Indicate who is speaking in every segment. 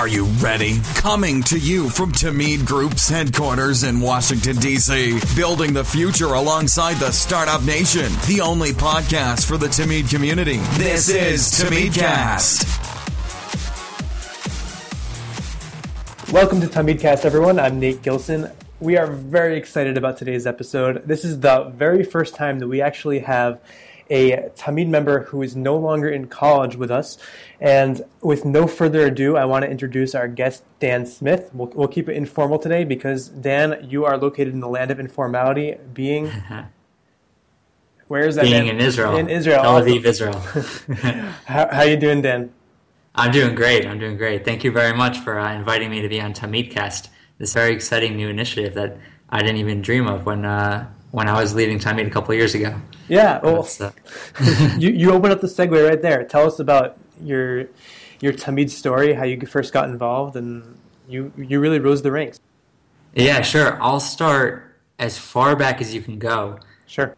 Speaker 1: Are you ready? Coming to you from Tamid Group's headquarters in Washington, D.C., building the future alongside the startup nation. The only podcast for the Tamid community. This is Tamidcast.
Speaker 2: Welcome to Tamidcast, everyone. I'm Nate Gilson. We are very excited about today's episode. This is the very first time that we actually have a Tamid member who is no longer in college with us. And with no further ado, I want to introduce our guest, Dan Smith. We'll, we'll keep it informal today because, Dan, you are located in the land of informality, being. Where is that?
Speaker 3: Being
Speaker 2: Dan?
Speaker 3: in Israel.
Speaker 2: In Israel.
Speaker 3: Tel Aviv, Israel.
Speaker 2: How, how you doing, Dan?
Speaker 3: I'm doing great. I'm doing great. Thank you very much for uh, inviting me to be on Tamidcast. This very exciting new initiative that I didn't even dream of when uh, when I was leading Tamid a couple of years ago.
Speaker 2: Yeah. Well,
Speaker 3: uh,
Speaker 2: you, you open up the segue right there. Tell us about your your Tamid story, how you first got involved, and you you really rose the ranks.
Speaker 3: yeah, sure. I'll start as far back as you can go.
Speaker 2: Sure.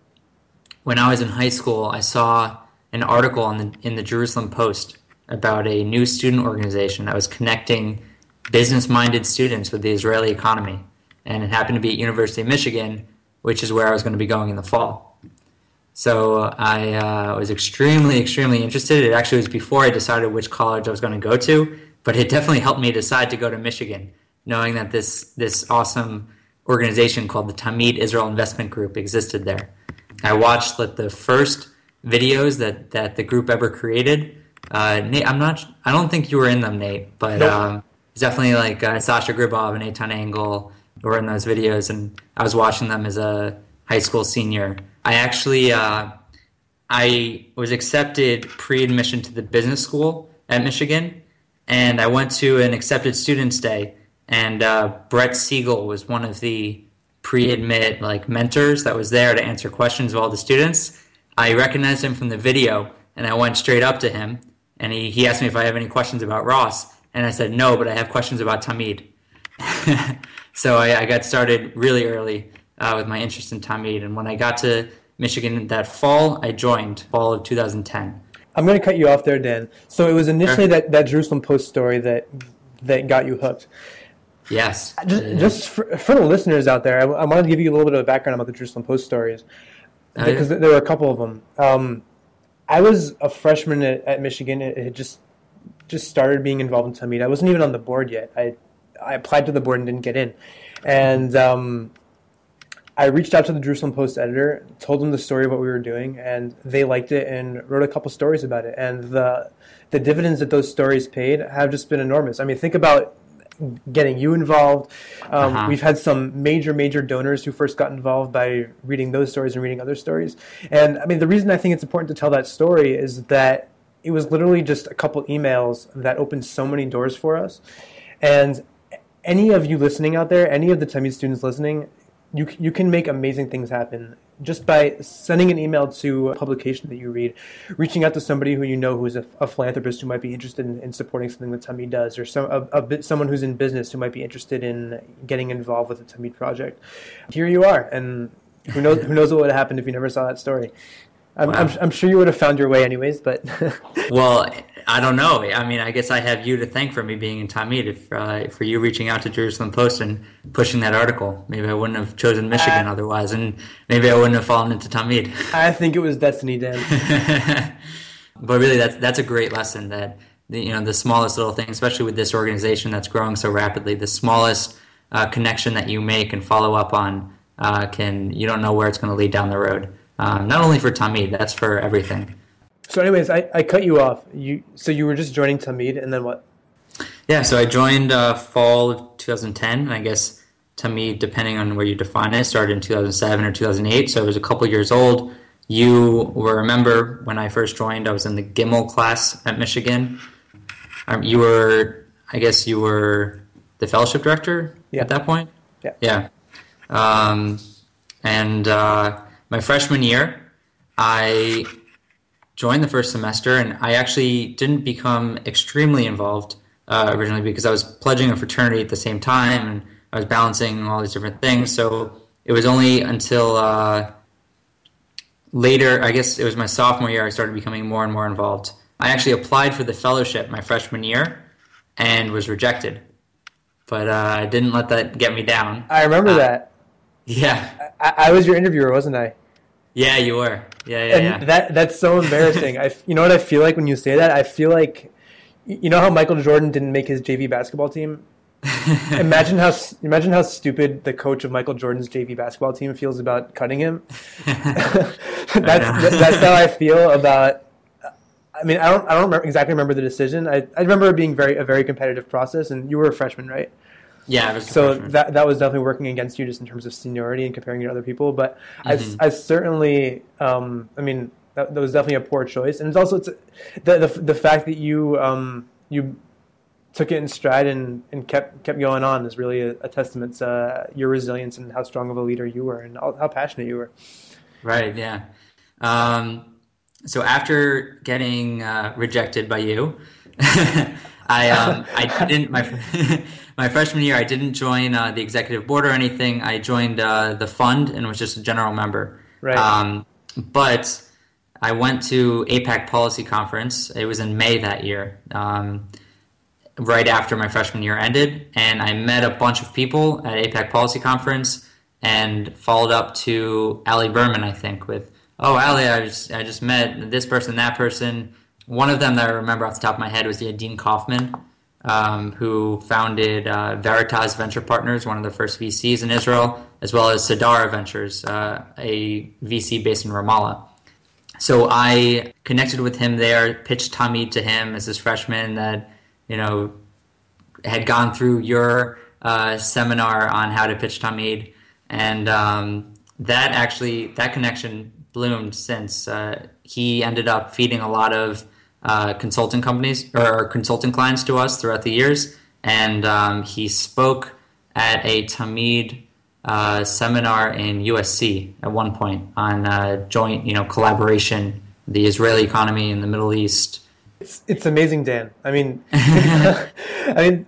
Speaker 3: When I was in high school, I saw an article in the, in the Jerusalem Post about a new student organization that was connecting business minded students with the Israeli economy. And it happened to be at University of Michigan, which is where I was going to be going in the fall. So I uh, was extremely, extremely interested. It actually was before I decided which college I was going to go to, but it definitely helped me decide to go to Michigan, knowing that this this awesome organization called the Tamid Israel Investment Group existed there. I watched like, the first videos that, that the group ever created. Uh, Nate, I'm not. I don't think you were in them, Nate, but
Speaker 2: Nope.
Speaker 3: um, definitely like uh, Sasha Gribov and Eitan Angle were in those videos, and I was watching them as a high school senior. I actually uh, I was accepted pre-admission to the business school at Michigan, and I went to an accepted students day, and uh, Brett Siegel was one of the pre-admit like mentors that was there to answer questions of all the students. I recognized him from the video, and I went straight up to him, and he, he asked me if I have any questions about Ross, and I said no, but I have questions about Tamid. so I, I got started really early uh, with my interest in Tamid, and when I got to Michigan that fall, I joined fall of 2010.
Speaker 2: I'm going to cut you off there, Dan. So it was initially that, that Jerusalem Post story that that got you hooked.
Speaker 3: Yes,
Speaker 2: Just,
Speaker 3: Uh,
Speaker 2: just for, for the listeners out there, I, I wanted to give you a little bit of background about the Jerusalem Post stories
Speaker 3: Oh,
Speaker 2: because
Speaker 3: yeah.
Speaker 2: there were a couple of them. Um, I was a freshman at, at Michigan. It had just just started being involved in Tamid. I wasn't even on the board yet. I I applied to the board and didn't get in, and um, I reached out to the Jerusalem Post editor, told them the story of what we were doing, and they liked it and wrote a couple stories about it. And the the dividends that those stories paid have just been enormous. I mean, think about getting you involved. Um,
Speaker 3: Uh-huh.
Speaker 2: We've had some major, major donors who first got involved by reading those stories and reading other stories. And I mean, the reason I think it's important to tell that story is that it was literally just a couple emails that opened so many doors for us. And any of you listening out there, any of the Tamid students listening, you, you can make amazing things happen just by sending an email to a publication that you read, reaching out to somebody who you know who is a, a philanthropist who might be interested in, in supporting something that Tamid does, or some, a, a bit, someone who's in business who might be interested in getting involved with the Tamid project. Here you are, and who knows, who knows what would have happened if you never saw that story. I'm, I'm, I'm sure you would have found your way anyways, but
Speaker 3: Well, I don't know. I mean, I guess I have you to thank for me being in Tamid, if, uh, for you reaching out to Jerusalem Post and pushing that article. Maybe I wouldn't have chosen Michigan
Speaker 2: Uh,
Speaker 3: otherwise, and maybe I wouldn't have fallen into Tamid.
Speaker 2: I think it was destiny, Dan.
Speaker 3: but really, that's that's a great lesson that the, you know the smallest little thing, especially with this organization that's growing so rapidly, the smallest uh, connection that you make and follow up on uh, can you don't know where it's going to lead down the road. Um, not only for Tamid, that's for everything.
Speaker 2: So, anyways, I, I cut you off. You so you were just joining Tamid, and then what?
Speaker 3: Yeah, so I joined uh, fall of 2010, and I guess Tamid, depending on where you define it, started in 2007 or 2008, so I was a couple years old. You will remember when I first joined, I was in the Gimel class at Michigan. Um, you were, I guess, you were the fellowship director
Speaker 2: Yeah.
Speaker 3: at that point.
Speaker 2: Yeah.
Speaker 3: Yeah. Um, and uh, my freshman year, I joined the first semester, and I actually didn't become extremely involved uh, originally because I was pledging a fraternity at the same time, and I was balancing all these different things. So it was only until uh, later, I guess it was my sophomore year, I started becoming more and more involved. I actually applied for the fellowship my freshman year, and was rejected. But uh, I didn't let that get me down.
Speaker 2: I remember
Speaker 3: Uh,
Speaker 2: that.
Speaker 3: Yeah,
Speaker 2: I, I was your interviewer, wasn't I?
Speaker 3: Yeah, you were. Yeah, yeah,
Speaker 2: and
Speaker 3: yeah.
Speaker 2: that that's so embarrassing. I, you know what I feel like when you say that? I feel like, you know how Michael Jordan didn't make his JV basketball team. imagine how imagine how stupid the coach of Michael Jordan's JV basketball team feels about cutting him. that's that's how I feel about. I mean, I don't I don't remember, exactly remember the decision. I, I remember it being very a very competitive process, and you were a freshman, right?
Speaker 3: Yeah, I was
Speaker 2: so that that was definitely working against you just in terms of seniority and comparing you to other people. But I,
Speaker 3: Mhm.
Speaker 2: I certainly, um, I mean, that, that was definitely a poor choice, and it's also it's, the, the the fact that you um, you took it in stride and, and kept kept going on is really a, a testament to uh, your resilience and how strong of a leader you were and how, how passionate you were.
Speaker 3: Right, yeah. Um, so after getting uh, rejected by you, I um, I didn't my my freshman year I didn't join uh, the executive board or anything. I joined uh, the fund and was just a general member.
Speaker 2: Right.
Speaker 3: Um, but I went to AIPAC Policy Conference. It was in May that year. Um, right after my freshman year ended, and I met a bunch of people at AIPAC Policy Conference, and followed up to Ali Berman, I think, with, "Oh, Ali, I just I just met this person, that person." One of them that I remember off the top of my head was Yadin Kaufmann, um, who founded uh, Veritas Venture Partners, one of the first VCs in Israel, as well as Sadara Ventures, uh, a VC based in Ramallah. So I connected with him there, pitched Tamid to him as his freshman that, you know, had gone through your uh, seminar on how to pitch Tamid. And um, that actually, that connection bloomed since uh, he ended up feeding a lot of uh, consulting companies or consulting clients to us throughout the years. And um, he spoke at a Tamid uh, seminar in USC at one point on uh, joint, you know, collaboration, the Israeli economy in the Middle East.
Speaker 2: It's it's amazing, Dan. I mean, I mean,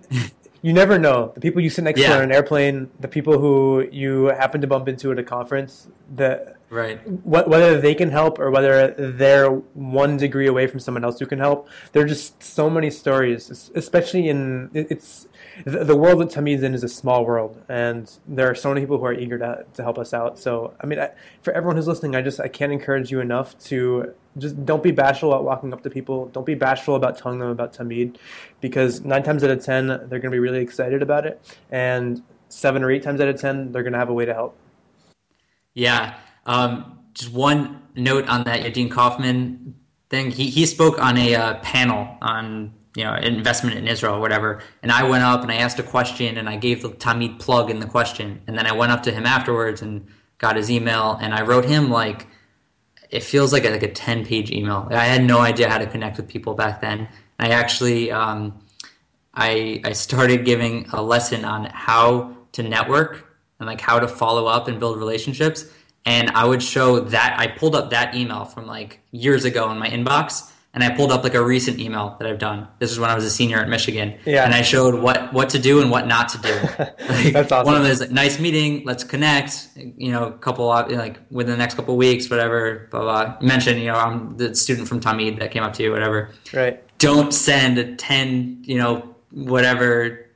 Speaker 2: you never know the people you sit next to on an airplane, the people who you happen to bump into at a conference, the
Speaker 3: Right.
Speaker 2: wh- whether they can help or whether they're one degree away from someone else who can help. There are just so many stories, especially in it's the, world that Tamid's in is a small world, and there are so many people who are eager to, to help us out. So, I mean, I, for everyone who's listening, I just I can't encourage you enough to just don't be bashful about walking up to people. Don't be bashful about telling them about Tamid, because nine times out of ten they're going to be really excited about it, and seven or eight times out of ten they're going to have a way to help.
Speaker 3: Yeah. Um, just one note on that Yadin Kaufmann thing. He, he spoke on a uh, panel on you know investment in Israel or whatever, and I went up and I asked a question and I gave the Tamid plug in the question, and then I went up to him afterwards and got his email and I wrote him like it feels like a, like a 10 page email. I had no idea how to connect with people back then. I actually um, I I started giving a lesson on how to network and like how to follow up and build relationships. And I would show that I pulled up that email from like years ago in my inbox, and I pulled up like a recent email that I've done. This is when I was a senior at Michigan,
Speaker 2: Yeah.
Speaker 3: and I showed what what to do and what not to do. Like,
Speaker 2: That's awesome.
Speaker 3: One of those like, nice meeting, let's connect. You know, a couple of, like within the next couple of weeks, whatever. Blah blah. You mentioned, you know, I'm the student from Tamid that came up to you, whatever
Speaker 2: Right.
Speaker 3: don't send a 10 you know whatever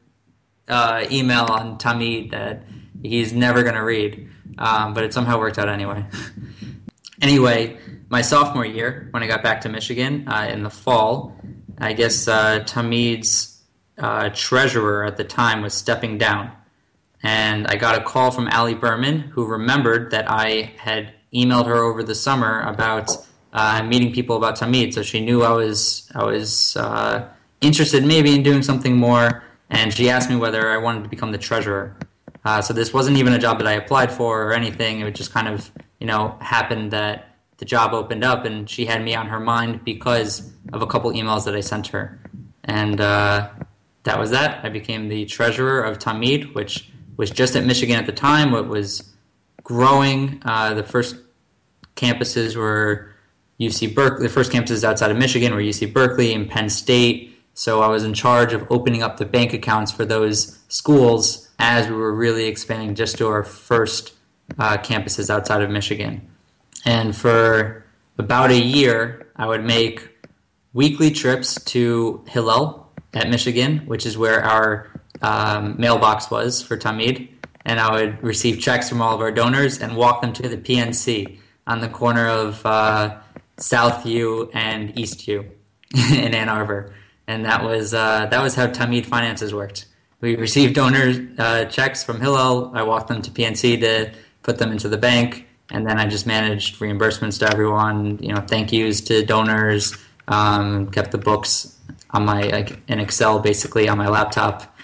Speaker 3: uh, email on Tamid that he's never going to read um, but it somehow worked out anyway anyway my sophomore year when i got back to michigan uh, in the fall i guess uh, Tamid's uh, treasurer at the time was stepping down and I got a call from Ali Berman, who remembered that I had emailed her over the summer about uh, meeting people about Tamid. So she knew I was I was uh, interested maybe in doing something more, and she asked me whether I wanted to become the treasurer. Uh, so this wasn't even a job that I applied for or anything. It just kind of you know happened that the job opened up, and she had me on her mind because of a couple emails that I sent her, and uh, that was that. I became the treasurer of Tamid, which was just at Michigan at the time. It was growing. Uh, the first campuses were UC Berkeley. The first campuses outside of Michigan were UC Berkeley and Penn State. So I was in charge of opening up the bank accounts for those schools as we were really expanding just to our first uh, campuses outside of Michigan. And for about a year, I would make weekly trips to Hillel, at Michigan, which is where our um, mailbox was for Tamid. And I would receive checks from all of our donors and walk them to the PNC on the corner of uh, South U and East U in Ann Arbor. And that was uh, that was how Tamid finances worked. We received donor uh, checks from Hillel. I walked them to PNC to put them into the bank, and then I just managed reimbursements to everyone. You know, thank yous to donors. Um, kept the books on my like, in Excel basically on my laptop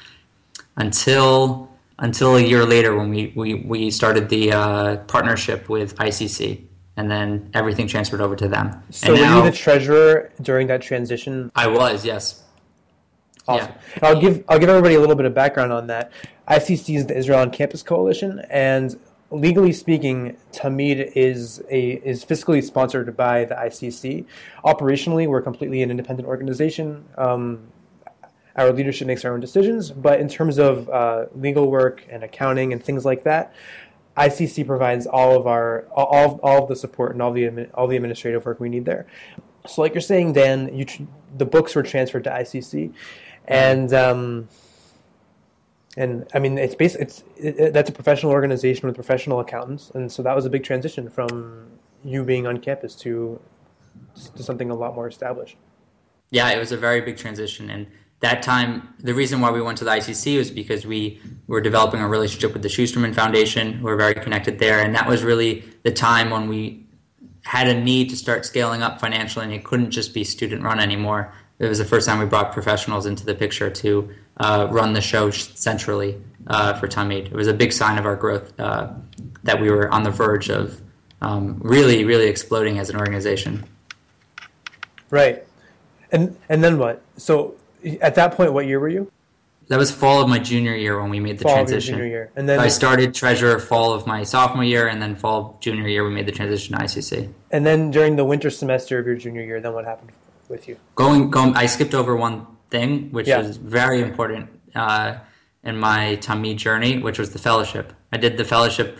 Speaker 3: until until a year later when we we, we started the uh, partnership with ICC. And then everything transferred over to them.
Speaker 2: So
Speaker 3: and
Speaker 2: were
Speaker 3: now,
Speaker 2: you the treasurer during that transition?
Speaker 3: I was, yes.
Speaker 2: Awesome. I'll give I'll give everybody a little bit of background on that. ICC is the Israel on Campus Coalition, and legally speaking, Tamid is a is fiscally sponsored by the ICC. Operationally, we're completely an independent organization. Um, our leadership makes our own decisions, but in terms of uh, legal work and accounting and things like that, ICC provides all of our all all of the support and all the all the administrative work we need there. So, like you're saying, Dan, you tr- the books were transferred to ICC, and um, and I mean it's based it's it, it- that's a professional organization with professional accountants, and so that was a big transition from you being on campus to to something a lot more established.
Speaker 3: Yeah, it was a very big transition. And that time, the reason why we went to the ICC was because we were developing a relationship with the Schusterman Foundation. We're very connected there. And that was really the time when we had a need to start scaling up financially, and it couldn't just be student run anymore. It was the first time we brought professionals into the picture to uh, run the show centrally uh, for Tamid. It was a big sign of our growth uh, that we were on the verge of um, really, really exploding as an organization.
Speaker 2: Right, and and then what? So at that point, what year were you?
Speaker 3: That was fall of my junior year when we made the
Speaker 2: Fall
Speaker 3: transition.
Speaker 2: junior year, and then
Speaker 3: I started treasurer fall of my sophomore year, and then fall junior year we made the transition to ICC.
Speaker 2: and then during the winter semester of your junior year, then what happened with you?
Speaker 3: Going, going. I skipped over one thing, which
Speaker 2: Yeah.
Speaker 3: was very important uh, in my Tamid journey, which was the fellowship. I did the fellowship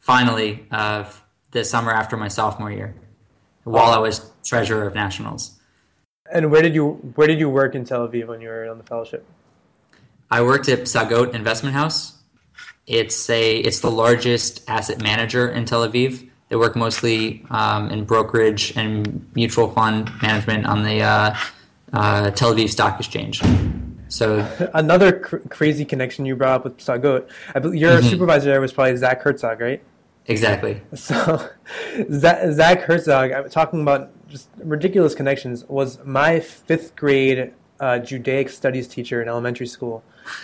Speaker 3: finally uh, the summer after my sophomore year, while I was treasurer of nationals.
Speaker 2: And where did you where did you work in Tel Aviv when you were on the fellowship?
Speaker 3: I worked at Psagot Investment House. It's a it's the largest asset manager in Tel Aviv. They work mostly um, in brokerage and mutual fund management on the uh, uh, Tel Aviv Stock Exchange. So
Speaker 2: Another cr- crazy connection you brought up with Psagot. I believe your
Speaker 3: Mhm.
Speaker 2: supervisor there was probably Zach Herzog, right?
Speaker 3: exactly,
Speaker 2: So Zach Herzog, I'm talking about just ridiculous connections, was my fifth grade uh, Judaic studies teacher in elementary school.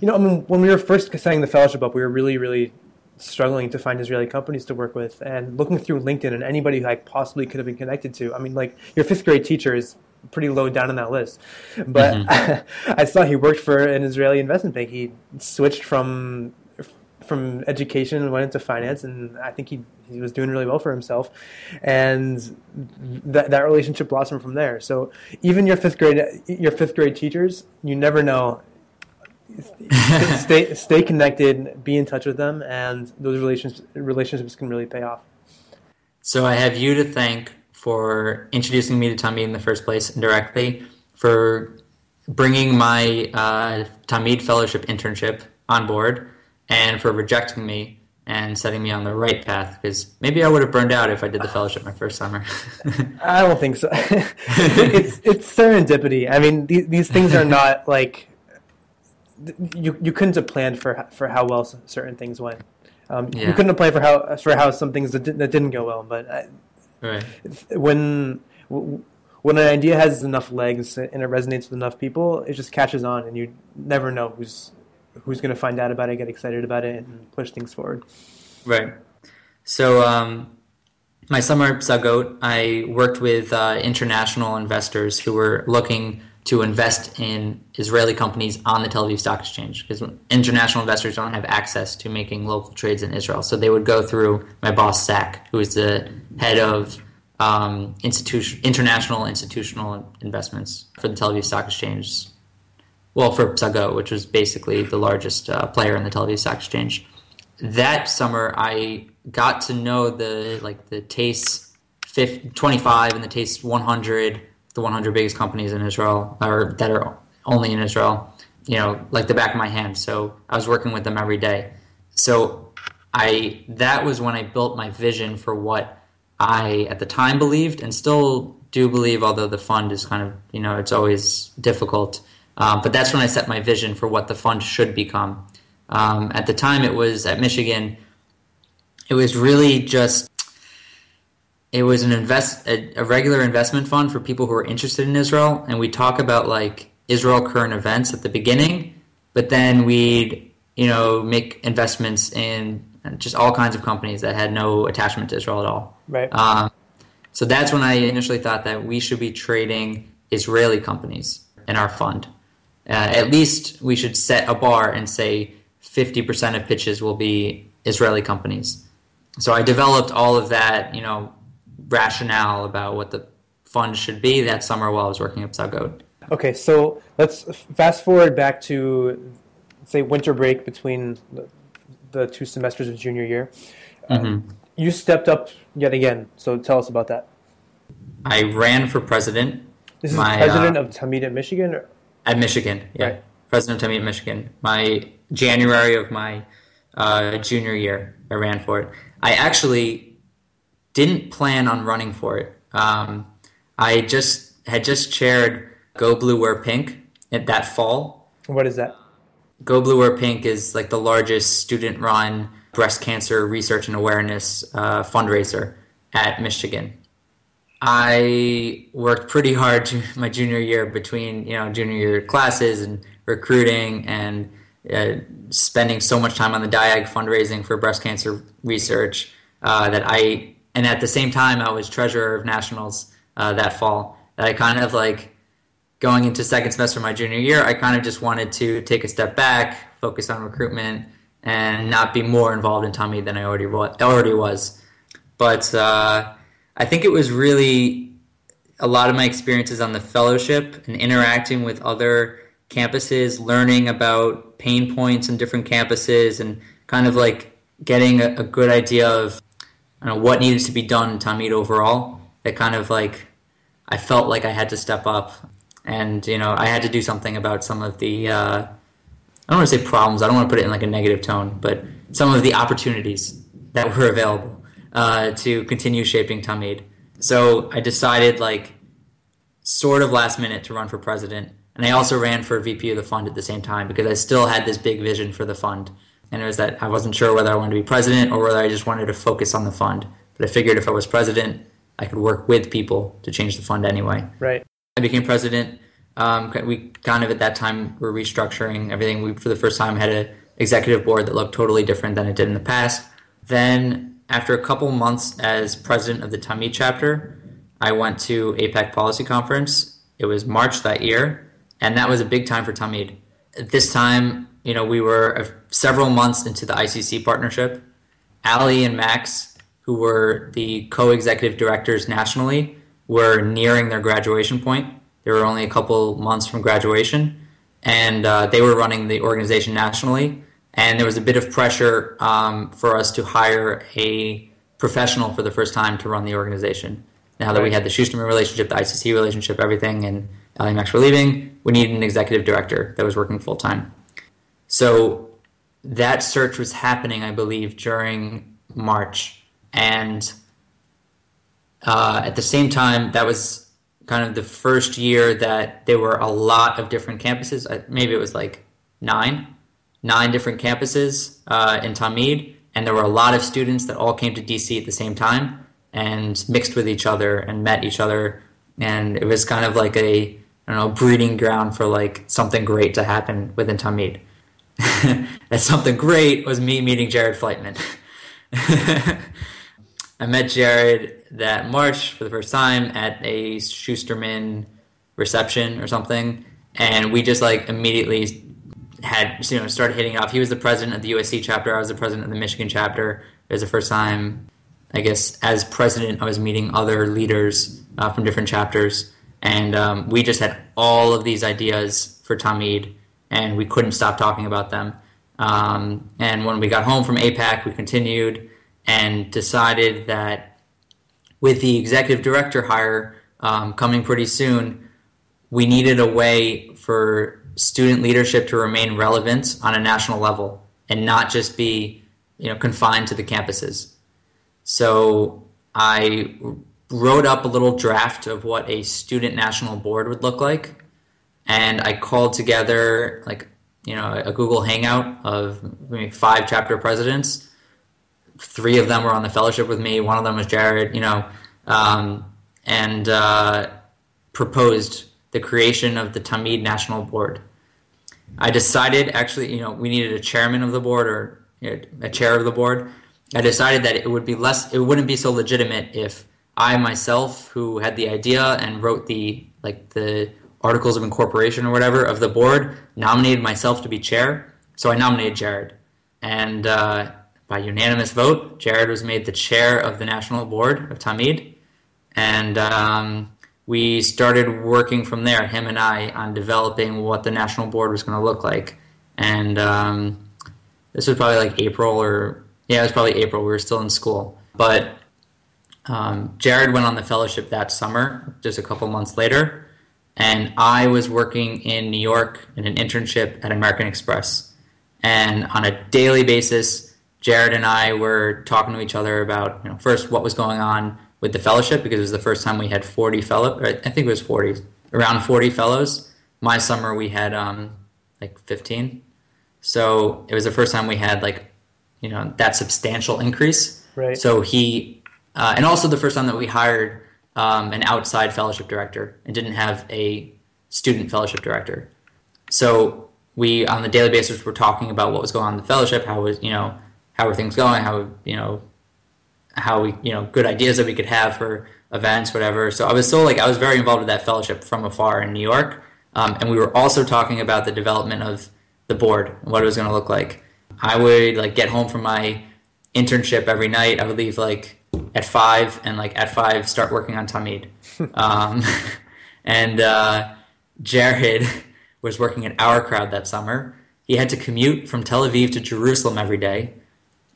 Speaker 2: You know, I mean, when we were first setting the fellowship up, we were really, really struggling to find Israeli companies to work with, and looking through LinkedIn and anybody who I possibly could have been connected to. I mean, like your fifth grade teacher is pretty low down on that list, but I saw he worked for an Israeli investment bank. He switched from from education and went into finance, and I think he he was doing really well for himself, and that that relationship blossomed from there. So even your fifth grade your fifth grade teachers, you never know. stay stay connected, be in touch with them, and those relationships relationships can really pay off.
Speaker 3: So I have you to thank for introducing me to Tamid in the first place indirectly, for bringing my uh, Tamid Fellowship internship on board, and for rejecting me and setting me on the right path. Because maybe I would have burned out if I did the fellowship my first summer.
Speaker 2: I don't think so. it's it's serendipity. I mean, these, these things are not like you you couldn't have planned for for how well certain things went. Um, You couldn't have planned for how for how some things that, did, that didn't go well. But I,
Speaker 3: right.
Speaker 2: when when an idea has enough legs and it resonates with enough people, it just catches on, and you never know who's who's going to find out about it, get excited about it, and push things forward.
Speaker 3: Right. So, um, my summer at Psagot, I worked with uh, international investors who were looking to invest in Israeli companies on the Tel Aviv Stock Exchange because international investors don't have access to making local trades in Israel. So they would go through my boss, Zach, who is the head of um, institution, international institutional investments for the Tel Aviv Stock Exchange. Well, for Psagot, which was basically the largest uh, player in the Tel Aviv Stock Exchange that summer I got to know the like the Taste 50, 25 and the Taste 100, the 100 biggest companies in Israel or that are only in Israel, you know, like the back of my hand. So I was working with them every day. So I that was when I built my vision for what I at the time believed and still do believe, although the fund is kind of you know it's always difficult. Um, but that's when I set my vision for what the fund should become. Um, at the time, it was at Michigan. It was really just it was an invest a, a, regular investment fund for people who are interested in Israel, and we talk about like Israel current events at the beginning, but then we'd you know make investments in just all kinds of companies that had no attachment to Israel at all.
Speaker 2: Right.
Speaker 3: Um, so that's when I initially thought that we should be trading Israeli companies in our fund. Uh, at least we should set a bar and say 50% of pitches will be Israeli companies. So I developed all of that, you know, rationale about what the fund should be that summer while I was working at Psagot.
Speaker 2: Okay, so let's fast forward back to, say, winter break between the, two semesters of junior year. Mm-hmm. Um, you stepped up yet again, so tell us about that.
Speaker 3: I ran for president.
Speaker 2: This is My, president uh, of Tamid at Michigan? Or?
Speaker 3: At Michigan, yeah. Right. President of Tamid at Michigan. My January of my uh, junior year, I ran for it. I actually didn't plan on running for it. Um, I just had just chaired Go Blue Wear Pink at that fall.
Speaker 2: What is that?
Speaker 3: Go Blue Wear Pink is like the largest student-run breast cancer research and awareness uh, fundraiser at Michigan. I worked pretty hard my junior year between you know junior year classes and recruiting and uh, spending so much time on the DIAG fundraising for breast cancer research uh, that I and at the same time, I was treasurer of nationals uh, that fall. That I kind of like going into second semester of my junior year. I kind of just wanted to take a step back, focus on recruitment, and not be more involved in Tamid than I already was. Already was. But uh, I think it was really a lot of my experiences on the fellowship and interacting with other campuses, learning about pain points in different campuses, and kind of like getting a, a good idea of know, what needed to be done in Tamid overall. That kind of like I felt like I had to step up, and you know I had to do something about some of the uh, I don't want to say problems. I don't want to put it in like a negative tone, but some of the opportunities that were available uh, to continue shaping Tamid. So I decided like sort of last minute to run for president, and I also ran for VP of the fund at the same time because I still had this big vision for the fund and it was that I wasn't sure whether I wanted to be president or whether I just wanted to focus on the fund. But I figured if I was president, I could work with people to change the fund anyway.
Speaker 2: Right.
Speaker 3: I became president. Um, we kind of at that time were restructuring everything. We for the first time had an executive board that looked totally different than it did in the past. Then, after a couple months as president of the Tamid chapter, I went to AIPAC Policy Conference. It was March that year, and that was a big time for Tamid. At this time, you know, we were several months into the ICC partnership. Ali and Max, who were the co-executive directors nationally, were nearing their graduation point. They were only a couple months from graduation, and uh, they were running the organization nationally. And there was a bit of pressure um, for us to hire a professional for the first time to run the organization. Now that we had the Schusterman relationship, the ICC relationship, everything, and Max were leaving, we needed an executive director that was working full time. So that search was happening, I believe, during March. And uh, at the same time, that was kind of the first year that there were a lot of different campuses. Maybe it was like nine, nine different campuses uh, in Tamid. And there were a lot of students that all came to DC at the same time and mixed with each other and met each other. And it was kind of like a, I don't know, breeding ground for like something great to happen within Tamid. that something great was me meeting Jared Fleitman. I met Jared that March for the first time at a Schusterman reception or something, and we just like immediately had you know started hitting off. He was the president of the USC chapter. I was the president of the Michigan chapter. It was the first time, I guess, as president, I was meeting other leaders uh, from different chapters, and um, we just had all of these ideas for Tamid and we couldn't stop talking about them. Um, and when we got home from AIPAC, we continued and decided that with the executive director hire um, coming pretty soon, we needed a way for student leadership to remain relevant on a national level and not just be you know confined to the campuses. So I wrote up a little draft of what a student national board would look like, and I called together like you know a Google Hangout of maybe five chapter presidents. Three of them were on the fellowship with me. One of them was Jared. You know, um, and uh, proposed the creation of the Tamid National Board. I decided actually, you know, we needed a chairman of the board or you know, a chair of the board. I decided that it would be less, it wouldn't be so legitimate if I myself, who had the idea and wrote the like the articles of incorporation or whatever of the board, nominated myself to be chair. So I nominated Jared, and uh, by unanimous vote, Jared was made the chair of the national board of Tamid, and um, we started working from there, him and I, on developing what the national board was going to look like. And um, this was probably like April or, yeah, it was probably April. We were still in school. But um, Jared went on the fellowship that summer, just a couple months later. And I was working in New York in an internship at American Express. And on a daily basis, Jared and I were talking to each other about, you know, first what was going on with the fellowship because it was the first time we had 40 fellow. I think it was 40, around 40 fellows. My summer we had um, like 15. So it was the first time we had like, you know, that substantial increase.
Speaker 2: Right.
Speaker 3: So he, uh, and also the first time that we hired um, an outside fellowship director and didn't have a student fellowship director. So we, on the daily basis, were talking about what was going on in the fellowship, how was, you know, how were things going, how, you know, how we you know good ideas that we could have for events whatever. So i was still like i was very involved with that fellowship from afar in new york. Um, and we were also talking about the development of the board and what it was going to look like. I would like get home from my internship every night. I would leave like at five and like at five start working on tamid. Um, and uh, jared was working at OurCrowd that summer. He had to commute from tel aviv to jerusalem every day.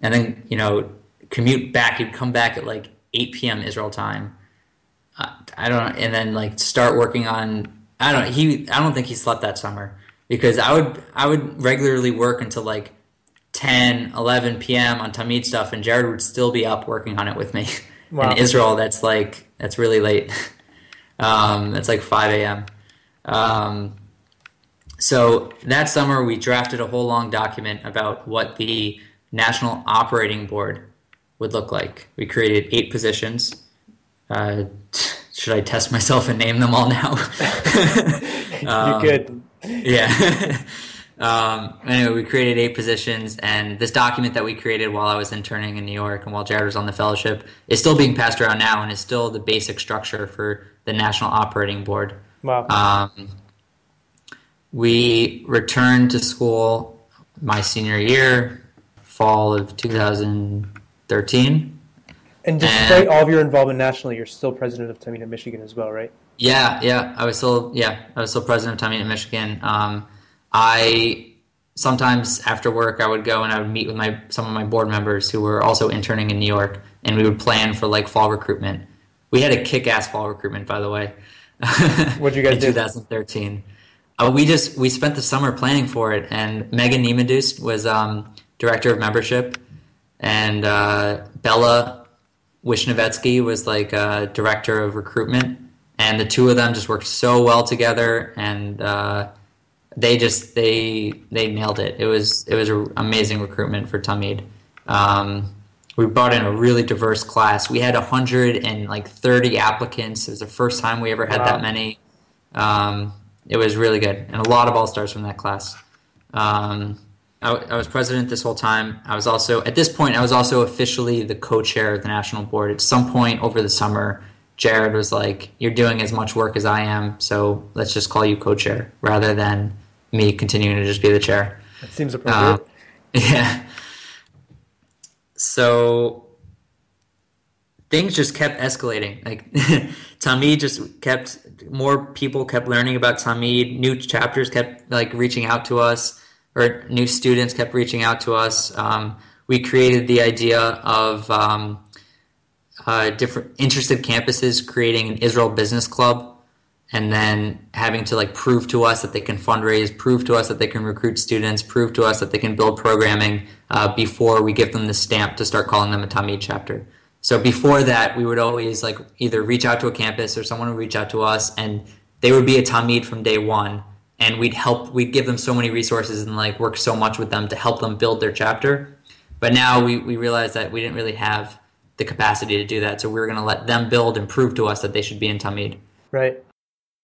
Speaker 3: And then you know commute back. He'd come back at like 8 p.m. Israel time. Uh, I don't know, and then like start working on. I don't. He. I don't think he slept that summer because I would. I would regularly work until like 10, 11 p.m. on Tamid stuff, and Jared would still be up working on it with me. Wow. In Israel, that's like that's really late. um, it's like 5 a.m. Um, so that summer, we drafted a whole long document about what the National Operating Board would look like. We created eight positions. Uh, should I test myself and name them all now?
Speaker 2: um, you could.
Speaker 3: Yeah. um, anyway, we created eight positions, and this document that we created while I was interning in New York and while Jared was on the fellowship is still being passed around now and is still the basic structure for the National Operating Board.
Speaker 2: Wow.
Speaker 3: Um, we returned to school my senior year, fall of 2000. 13.
Speaker 2: And despite and, all of your involvement nationally, you're still president of Tamina Michigan as well, right?
Speaker 3: Yeah, yeah. I was still, yeah, I was still president of Tamina Michigan. Um, I sometimes after work, I would go and I would meet with my some of my board members who were also interning in New York, and we would plan for like fall recruitment. We had a kick-ass fall recruitment, by the way.
Speaker 2: what did you guys
Speaker 3: in
Speaker 2: do?
Speaker 3: 2013. Uh, we just we spent the summer planning for it, and Megan Niemendust was um, director of membership and uh, Bella Wishnevetsky was like uh, director of recruitment, and the two of them just worked so well together, and uh, they just they they nailed it. It was it was an amazing recruitment for Tamid. Um, we brought in a really diverse class. We had hundred and like thirty applicants. It was the first time we ever had wow. that many. Um, it was really good, and a lot of all stars from that class. Um, I, I, was president this whole time. I was also at this point I was also officially the co-chair of the national board. At some point over the summer, Jared was like, "You're doing as much work as I am, so let's just call you co-chair rather than me continuing to just be the chair."
Speaker 2: That seems appropriate. Uh,
Speaker 3: yeah. So things just kept escalating. Like Tamid just kept more people kept learning about Tamid. New chapters kept like reaching out to us or new students kept reaching out to us. Um, we created the idea of um, uh, different interested campuses creating an Israel Business Club and then having to like prove to us that they can fundraise, prove to us that they can recruit students, prove to us that they can build programming uh, before we give them the stamp to start calling them a Tamid chapter. So before that, we would always like either reach out to a campus or someone would reach out to us, and they would be a Tamid from day one, and we'd help, we'd give them so many resources and like work so much with them to help them build their chapter. But now we, we realized that we didn't really have the capacity to do that, so we were going to let them build and prove to us that they should be in Tamid.
Speaker 2: Right.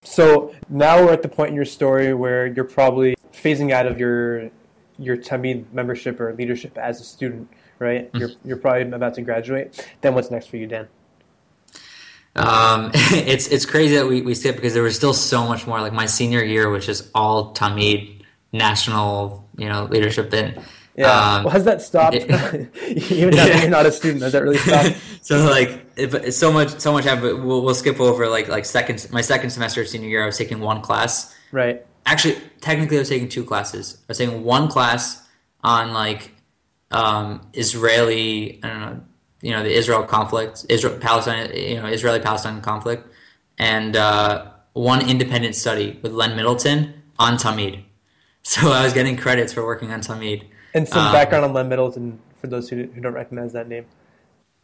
Speaker 2: So now we're at the point in your story where you're probably phasing out of your your Tamid membership or leadership as a student, right? Mm-hmm. You're you're probably about to graduate. Then what's next for you, Dan?
Speaker 3: Um, it's it's crazy that we, we skip because there was still so much more. Like my senior year, which is all Tamid national, you know, leadership. And
Speaker 2: yeah. Um, well, has that stopped? It, Even now you're not a student, has that really stopped?
Speaker 3: so like, if, so much, so much happened. We'll, we'll skip over like like second my second semester senior year. I was taking one class.
Speaker 2: Right.
Speaker 3: Actually, technically, I was taking two classes. I was taking one class on like um, Israeli. I don't know. You know the Israel conflict, Israel Palestine. You know Israeli Palestine conflict, and uh, one independent study with Len Middleton on Tamid. So I was getting credits for working on Tamid.
Speaker 2: And some um, background on Len Middleton for those who, who don't recognize that name.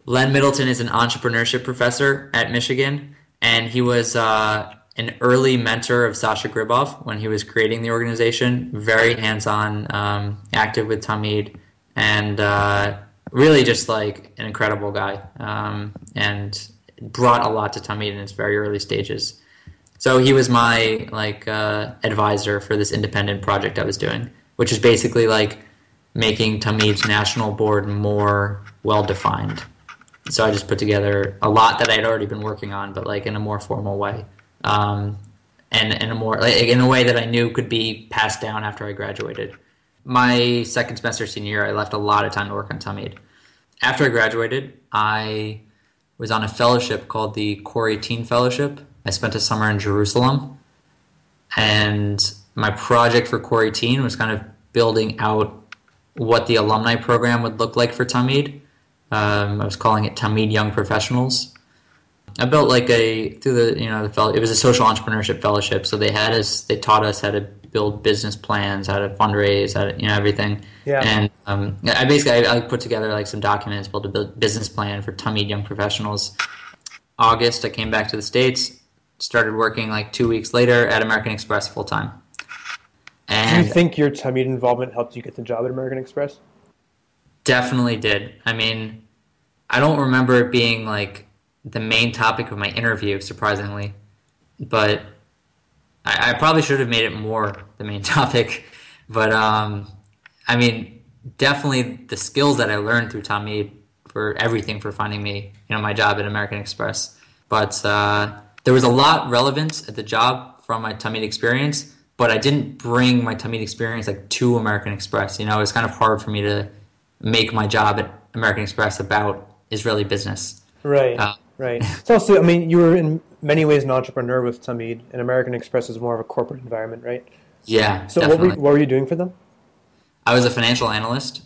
Speaker 3: Len Middleton is an entrepreneurship professor at Michigan, and he was uh, an early mentor of Sasha Gribov when he was creating the organization. Very hands-on, um, active with Tamid, and uh, really just like an incredible guy, um, and brought a lot to Tamid in its very early stages. So he was my like uh, advisor for this independent project I was doing, which is basically like making Tamid's national board more well defined. So I just put together a lot that I'd already been working on, but like in a more formal way, um, and in a more like, in a way that I knew could be passed down after I graduated. My second semester senior year, I left a lot of time to work on Tamid. After I graduated, I was on a fellowship called the Core 18 Fellowship. I spent a summer in Jerusalem, and my project for Core 18 was kind of building out what the alumni program would look like for Tamid. Um, I was calling it Tamid Young Professionals. I built like a through the you know the fellow, it was a social entrepreneurship fellowship, so they had us they taught us how to build business plans, how to fundraise, how to you know everything. Yeah. And um, I basically I, I, put together like some documents, built a business plan for Tamid Young Professionals. August, I came back to the states, started working like two weeks later at American Express full time.
Speaker 2: And Do you think your Tamid involvement helped you get the job at American Express?
Speaker 3: Definitely did. I mean, I don't remember it being like the main topic of my interview, surprisingly, but I, I probably should have made it more the main topic. But um, I mean, definitely the skills that I learned through Tamid for everything for finding me, you know, my job at American Express. But uh, there was a lot relevant at the job from my Tamid experience but I didn't bring my Tamid experience like to American Express. You know, it was kind of hard for me to make my job at American Express about Israeli business.
Speaker 2: Right. Uh, right. It's also, I mean, you were in many ways an entrepreneur with Tamid, and American Express is more of a corporate environment, right?
Speaker 3: Yeah.
Speaker 2: So what were, what were you doing for them?
Speaker 3: I was a financial analyst.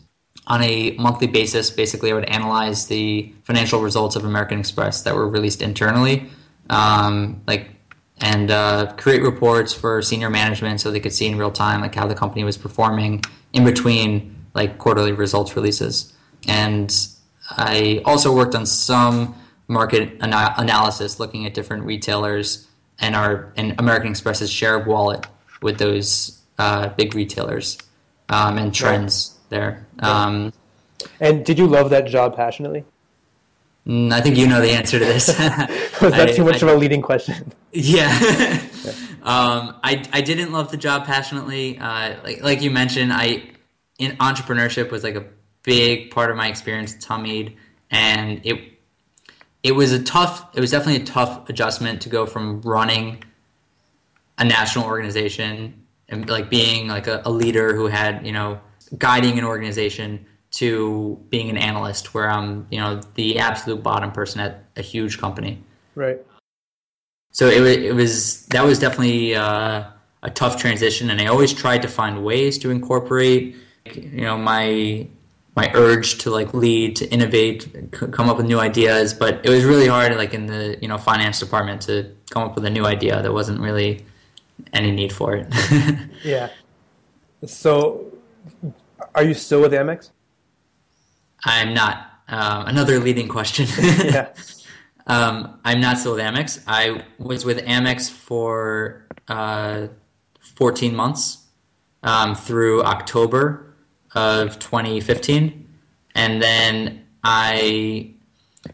Speaker 3: On a monthly basis, basically, I would analyze the financial results of American Express that were released internally, um, like and uh, create reports for senior management so they could see in real time like how the company was performing in between like quarterly results releases. And I also worked on some market ana- analysis, looking at different retailers and our and American Express's share of wallet with those uh, big retailers um, and trends right. there. Um,
Speaker 2: and did you love that job passionately?
Speaker 3: Mm, I think you know the answer to this.
Speaker 2: Was that I, too much I, of a leading question?
Speaker 3: Yeah. um, I, I didn't love the job passionately. Uh, like, like you mentioned, I in entrepreneurship was like a big part of my experience at Tamid, and it it was a tough. It was definitely a tough adjustment to go from running a national organization and like being like a, a leader who had you know guiding an organization to being an analyst where I'm, you know, the absolute bottom person at a huge company.
Speaker 2: Right.
Speaker 3: So it, it was, that was definitely uh, a tough transition. And I always tried to find ways to incorporate, you know, my, my urge to like lead, to innovate, come up with new ideas. But it was really hard, like in the, you know, finance department to come up with a new idea. There wasn't really any need for it.
Speaker 2: yeah. So, are you still with Amex?
Speaker 3: I'm not. Um, another leading question.
Speaker 2: yeah.
Speaker 3: Um, I'm not still with Amex. I was with Amex for uh, 14 months um, through October of 2015, and then I,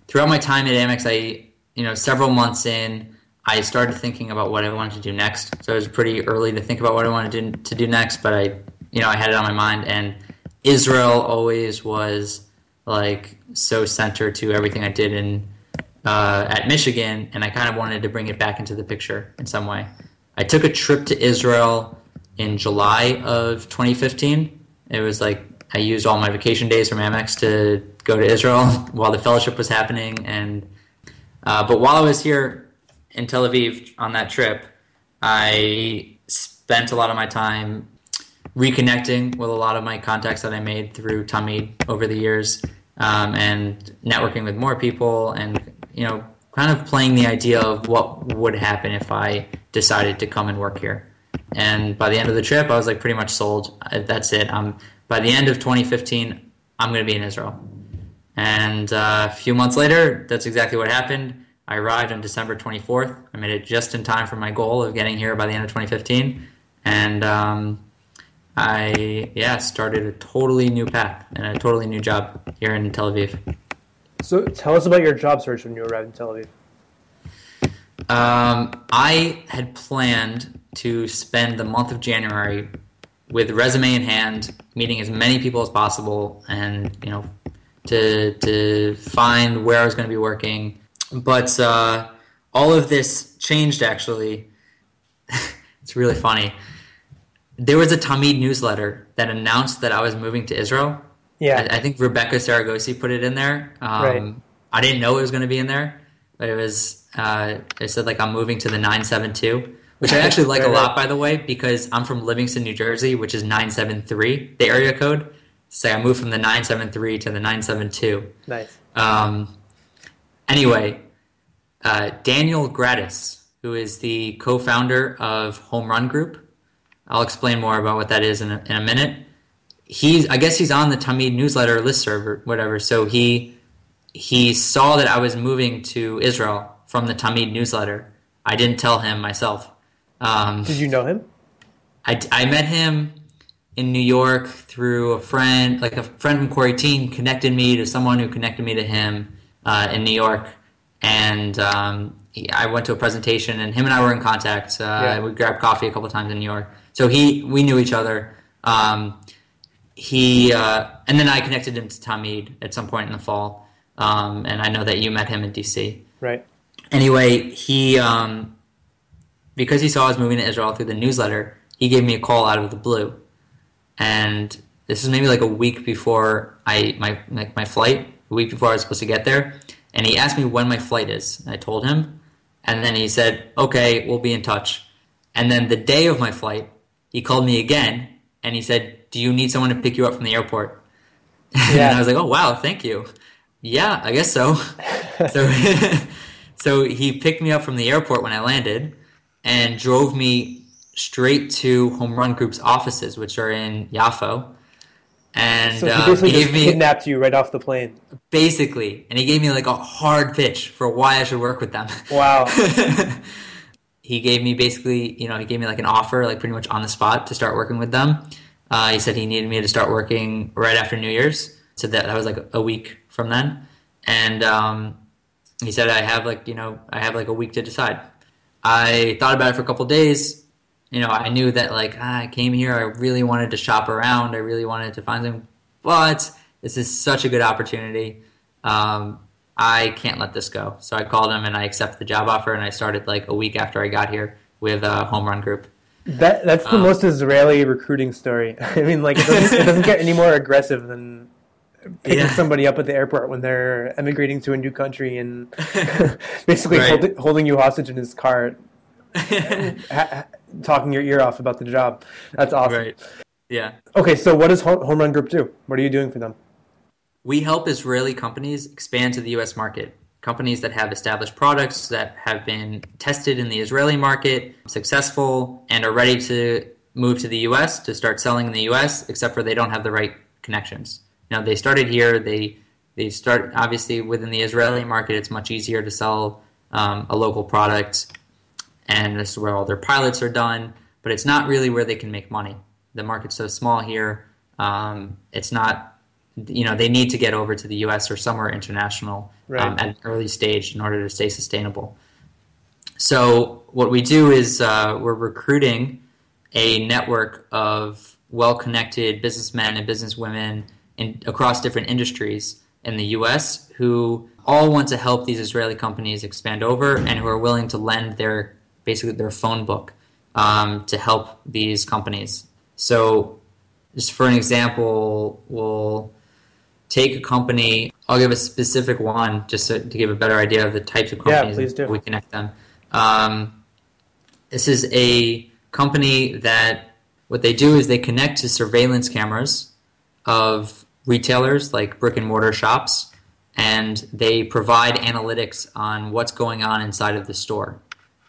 Speaker 3: throughout my time at Amex, I, you know, several months in, I started thinking about what I wanted to do next. So it was pretty early to think about what I wanted to do, to do next, but I, you know, I had it on my mind, and Israel always was like so center to everything I did in uh, at Michigan, and I kind of wanted to bring it back into the picture in some way. I took a trip to Israel in July of 2015. It was like I used all my vacation days from Amex to go to Israel while the fellowship was happening, and uh, but while I was here in Tel Aviv on that trip, I spent a lot of my time reconnecting with a lot of my contacts that I made through Tamid over the years, um, and networking with more people, and you know, kind of playing the idea of what would happen if I decided to come and work here. And by the end of the trip, I was like pretty much sold. That's it. Um, by the end of 2015, I'm going to be in Israel. And uh, a few months later, that's exactly what happened. I arrived on December 24th. I made it just in time for my goal of getting here by the end of 2015. And um, I, yeah, started a totally new path and a totally new job here in Tel Aviv.
Speaker 2: So tell us about your job search when you arrived in Tel Aviv.
Speaker 3: Um, I had planned to spend the month of January with resume in hand, meeting as many people as possible, and you know, to to find where I was going to be working. But uh, all of this changed. Actually, it's really funny. There was a Tamid newsletter that announced that I was moving to Israel.
Speaker 2: Yeah,
Speaker 3: I, I think Rebecca Saragosi put it in there. Um,
Speaker 2: Right.
Speaker 3: I didn't know it was going to be in there, but it was. Uh, it said like I'm moving to the 972, which I actually like a lot,
Speaker 2: right.
Speaker 3: by the way, because I'm from Livingston, New Jersey, which is 973, the area code. So I moved from the 973 to the 972.
Speaker 2: nice.
Speaker 3: Um, anyway, uh, Daniel Gratis, who is the co-founder of Home Run Group, I'll explain more about what that is in a, in a minute. He's, I guess, he's on the Tamid newsletter listserv or whatever. So he he saw that I was moving to Israel from the Tamid newsletter. I didn't tell him myself. Um,
Speaker 2: Did you know him?
Speaker 3: I, I met him in New York through a friend, like a friend from Corey Teen connected me to someone who connected me to him uh, in New York. And um, he, I went to a presentation, and him and I were in contact. Uh,
Speaker 2: Yeah.
Speaker 3: We grabbed coffee a couple times in New York. So he, we knew each other. Um, he, uh, and then I connected him to Tamid at some point in the fall. Um, and I know that you met him in DC
Speaker 2: Right.
Speaker 3: anyway, he um, because he saw I was moving to Israel through the newsletter, he gave me a call out of the blue, and this is maybe like a week before I my like my flight, a week before I was supposed to get there, and he asked me when my flight is. I told him, and then he said, "Okay, we'll be in touch." And then the day of my flight, he called me again, and he said, "Do you need someone to pick you up from the airport?" and
Speaker 2: Yeah.
Speaker 3: I was like, "Oh wow, thank you." Yeah, I guess so. so, so he picked me up from the airport when I landed, and drove me straight to Home Run Group's offices, which are in Yafo. And
Speaker 2: So he
Speaker 3: uh,
Speaker 2: basically just
Speaker 3: gave me
Speaker 2: kidnapped you right off the plane.
Speaker 3: basically, and he gave me like a hard pitch for why I should work with them.
Speaker 2: Wow.
Speaker 3: he gave me basically, you know, he gave me like an offer, like pretty much on the spot to start working with them. Uh, he said he needed me to start working right after New Year's, so that that was like a week from then, and um, he said I have like you know I have like a week to decide. I thought about it for a couple days. You know, I knew that like ah, I came here, I really wanted to shop around, I really wanted to find something, but this is such a good opportunity. Um, I can't let this go. So I called him and I accepted the job offer, and I started like a week after I got here with a Home Run Group.
Speaker 2: That that's the
Speaker 3: Um,
Speaker 2: most Israeli recruiting story. I mean, like it doesn't, it doesn't get any more aggressive than picking
Speaker 3: Yeah.
Speaker 2: somebody up at the airport when they're emigrating to a new country and basically
Speaker 3: Right.
Speaker 2: holding, holding you hostage in his car, ha- talking your ear off about the job. That's awesome.
Speaker 3: right. Yeah.
Speaker 2: Okay, so what does Home Run Group do? What are you doing for them?
Speaker 3: We help Israeli companies expand to the U.S. market. companies that have established products that have been tested in the Israeli market, successful, and are ready to move to the US to start selling in the US, except for they don't have the right connections. Now they started here, they they start obviously within the Israeli market it's much easier to sell um, a local product and this is where all their pilots are done, but it's not really where they can make money. The market's so small here. Um, it's not, you know, they need to get over to the U.S. or somewhere international
Speaker 2: Right.
Speaker 3: um, at an early stage in order to stay sustainable. So what we do is uh, we're recruiting a network of well-connected businessmen and businesswomen in, across different industries in the U.S. who all want to help these Israeli companies expand over and who are willing to lend their basically their phone book um, to help these companies. So, just for an example, we'll take a company. I'll give a specific one just to, to give a better idea of the types of companies
Speaker 2: do.
Speaker 3: we connect them. Um, this is a company that what they do is they connect to surveillance cameras of retailers like brick and mortar shops and they provide analytics on what's going on inside of the store.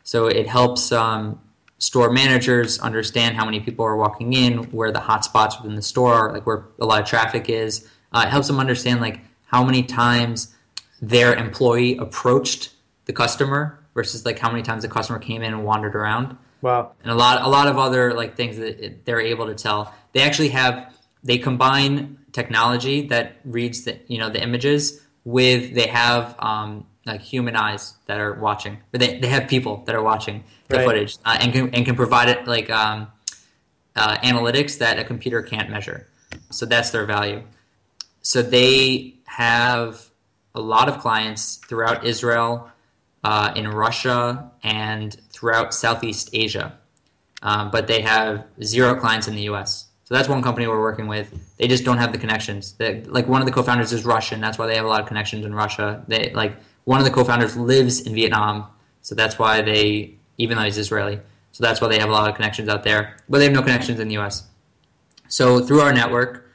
Speaker 3: So it helps um, store managers understand how many people are walking in, where the hot spots within the store are, like where a lot of traffic is. Uh, it helps them understand like how many times their employee approached the customer versus like how many times the customer came in and wandered around
Speaker 2: Wow.
Speaker 3: and a lot a lot of other like things that they're able to tell. They actually have they combine technology that reads the you know the images with they have um, like human eyes that are watching. Or they they have people that are watching the
Speaker 2: Right.
Speaker 3: footage uh, and can and can provide it like um, uh, analytics that a computer can't measure. So that's their value. So they have a lot of clients throughout Israel, uh, in Russia, and throughout Southeast Asia. Um, but they have zero clients in the U.S. So that's one company we're working with. They just don't have the connections. They, like one of the co-founders is Russian. That's why they have a lot of connections in Russia. They like one of the co-founders lives in Vietnam. So that's why they, even though he's Israeli, so that's why they have a lot of connections out there. But they have no connections in the U.S. So through our network,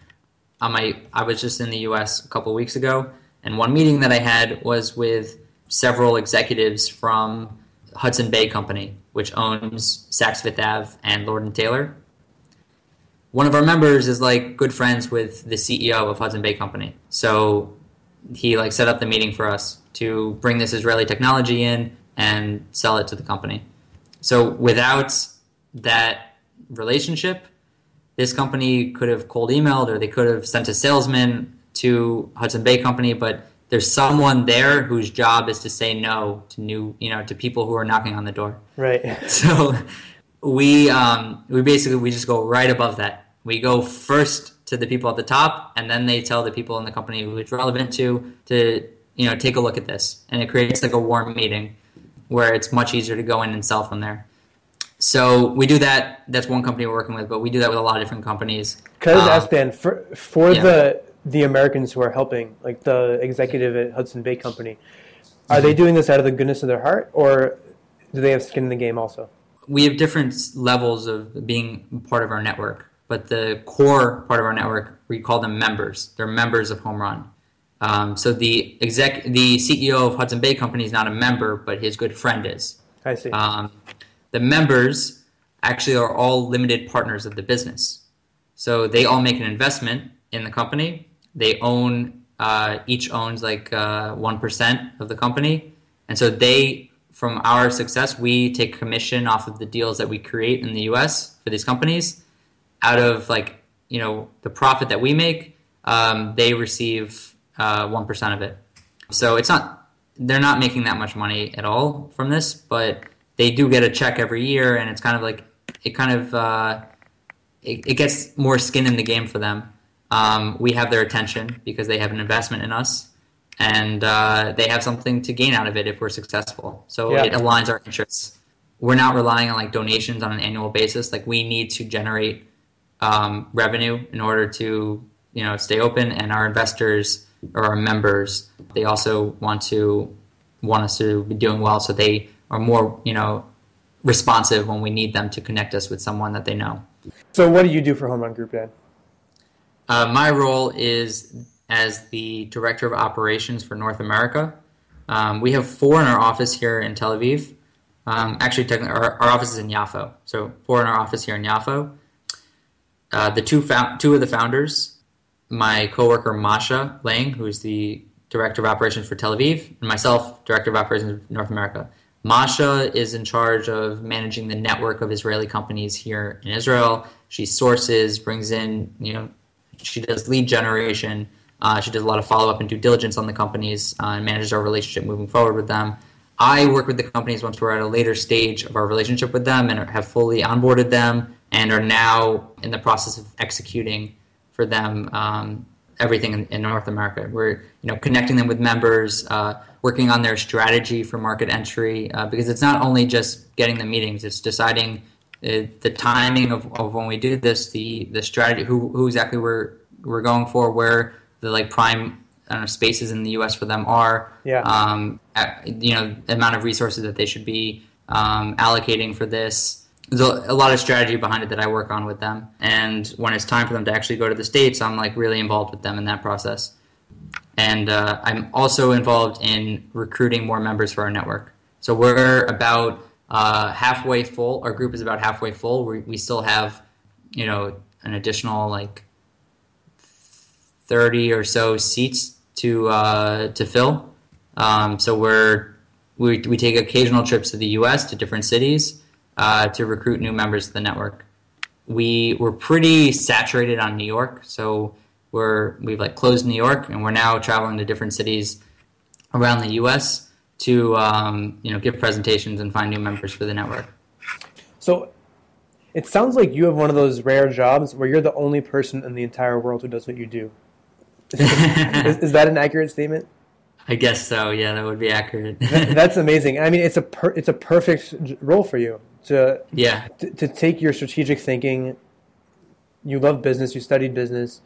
Speaker 3: on my I was just in the U.S. a couple weeks ago, and one meeting that I had was with several executives from Hudson Bay Company, which owns Saks Fifth Ave and Lord and Taylor. One of our members is like good friends with the CEO of Hudson Bay Company, so he like set up the meeting for us to bring this Israeli technology in and sell it to the company. So without that relationship, this company could have cold emailed or they could have sent a salesman to Hudson Bay Company, but there's someone there whose job is to say no to new, you know, to people who are knocking on the door.
Speaker 2: Right.
Speaker 3: So we um, we basically we just go right above that. We go first to the people at the top, and then they tell the people in the company who it's relevant to to you know take a look at this, and it creates like a warm meeting where it's much easier to go in and sell from there. So we do that. That's one company we're working with, but we do that with a lot of different companies.
Speaker 2: I
Speaker 3: Um,
Speaker 2: Dan for for
Speaker 3: yeah.
Speaker 2: the the Americans who are helping, like the executive at Hudson Bay Company, are they doing this out of the goodness of their heart, or do they have skin in the game also?
Speaker 3: we have different levels of being part of our network, but the core part of our network, we call them members. They're members of Home Run. Um, so the exec, the CEO of Hudson Bay Company is not a member, but his good friend is.
Speaker 2: I see.
Speaker 3: Um, the members actually are all limited partners of the business. So they all make an investment in the company. They own, uh, each owns like uh, 1% of the company. And so they, from our success, we take commission off of the deals that we create in the US for these companies. Out of like, you know, the profit that we make, um, they receive uh, 1% of it. So it's not, they're not making that much money at all from this, but they do get a check every year, and it's kind of like it kind of uh, it, it gets more skin in the game for them. Um, we have their attention because they have an investment in us, and uh, they have something to gain out of it if we're successful. So
Speaker 2: Yeah.
Speaker 3: it aligns our interests. We're not relying on like donations on an annual basis. Like we need to generate um, revenue in order to you know stay open, and our investors or our members they also want to want us to be doing well, so they are more you know responsive when we need them to connect us with someone that they know.
Speaker 2: so, what do you do for Home Run Group, Dan?
Speaker 3: Uh, my role is as the director of operations for North America. Um, we have four in our office here in Tel Aviv. Um, actually, technically, our, our office is in Yafo, so four in our office here in Yafo. Uh, the two two of the founders, my coworker Masha Lang, who's the director of operations for Tel Aviv, and myself, director of operations for North America. Masha is in charge of managing the network of Israeli companies here in Israel. She sources, brings in, you know, she does lead generation. Uh, she does a lot of follow up and due diligence on the companies uh, and manages our relationship moving forward with them. I work with the companies once we're at a later stage of our relationship with them and have fully onboarded them and are now in the process of executing for them um, everything in, in, North America. We're you know connecting them with members, uh, working on their strategy for market entry uh, because it's not only just getting the meetings; it's deciding uh, the timing of, of when we do this, the the strategy, who who exactly we're we're going for, where the like prime know, spaces in the U.S. for them are.
Speaker 2: Yeah.
Speaker 3: Um, at, you know, the amount of resources that they should be um, allocating for this. There's a, lot of strategy behind it that I work on with them. And when it's time for them to actually go to the states, I'm like really involved with them in that process. And uh, I'm also involved in recruiting more members for our network. So we're about uh, halfway full. Our group is about halfway full. We, we still have, you know, an additional like 30 or so seats to uh, to fill. Um, so we're we, we take occasional trips to the U.S. to different cities uh, to recruit new members to the network. We were pretty saturated on New York, so we're we've like closed New York, and we're now traveling to different cities around the U.S. to um, you know give presentations and find new members for the network.
Speaker 2: So it sounds like you have one of those rare jobs where you're the only person in the entire world who does what you do is, is, that an accurate statement?
Speaker 3: I guess so. Yeah, that would be accurate.
Speaker 2: that's amazing. I mean, it's a per, it's a perfect role for you to
Speaker 3: yeah
Speaker 2: to, to, take your strategic thinking. You love business. You studied business.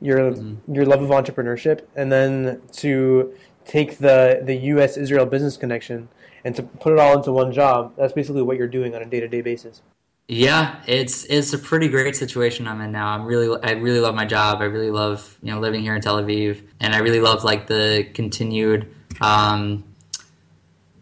Speaker 2: Your mm-hmm. your love of entrepreneurship, and then to take the the U.S. Israel business connection and to put it all into one job. That's basically what you're doing on a day to day basis.
Speaker 3: Yeah, it's it's a pretty great situation I'm in now. I'm really I really love my job. I really love you know living here in Tel Aviv, and I really love like the continued um,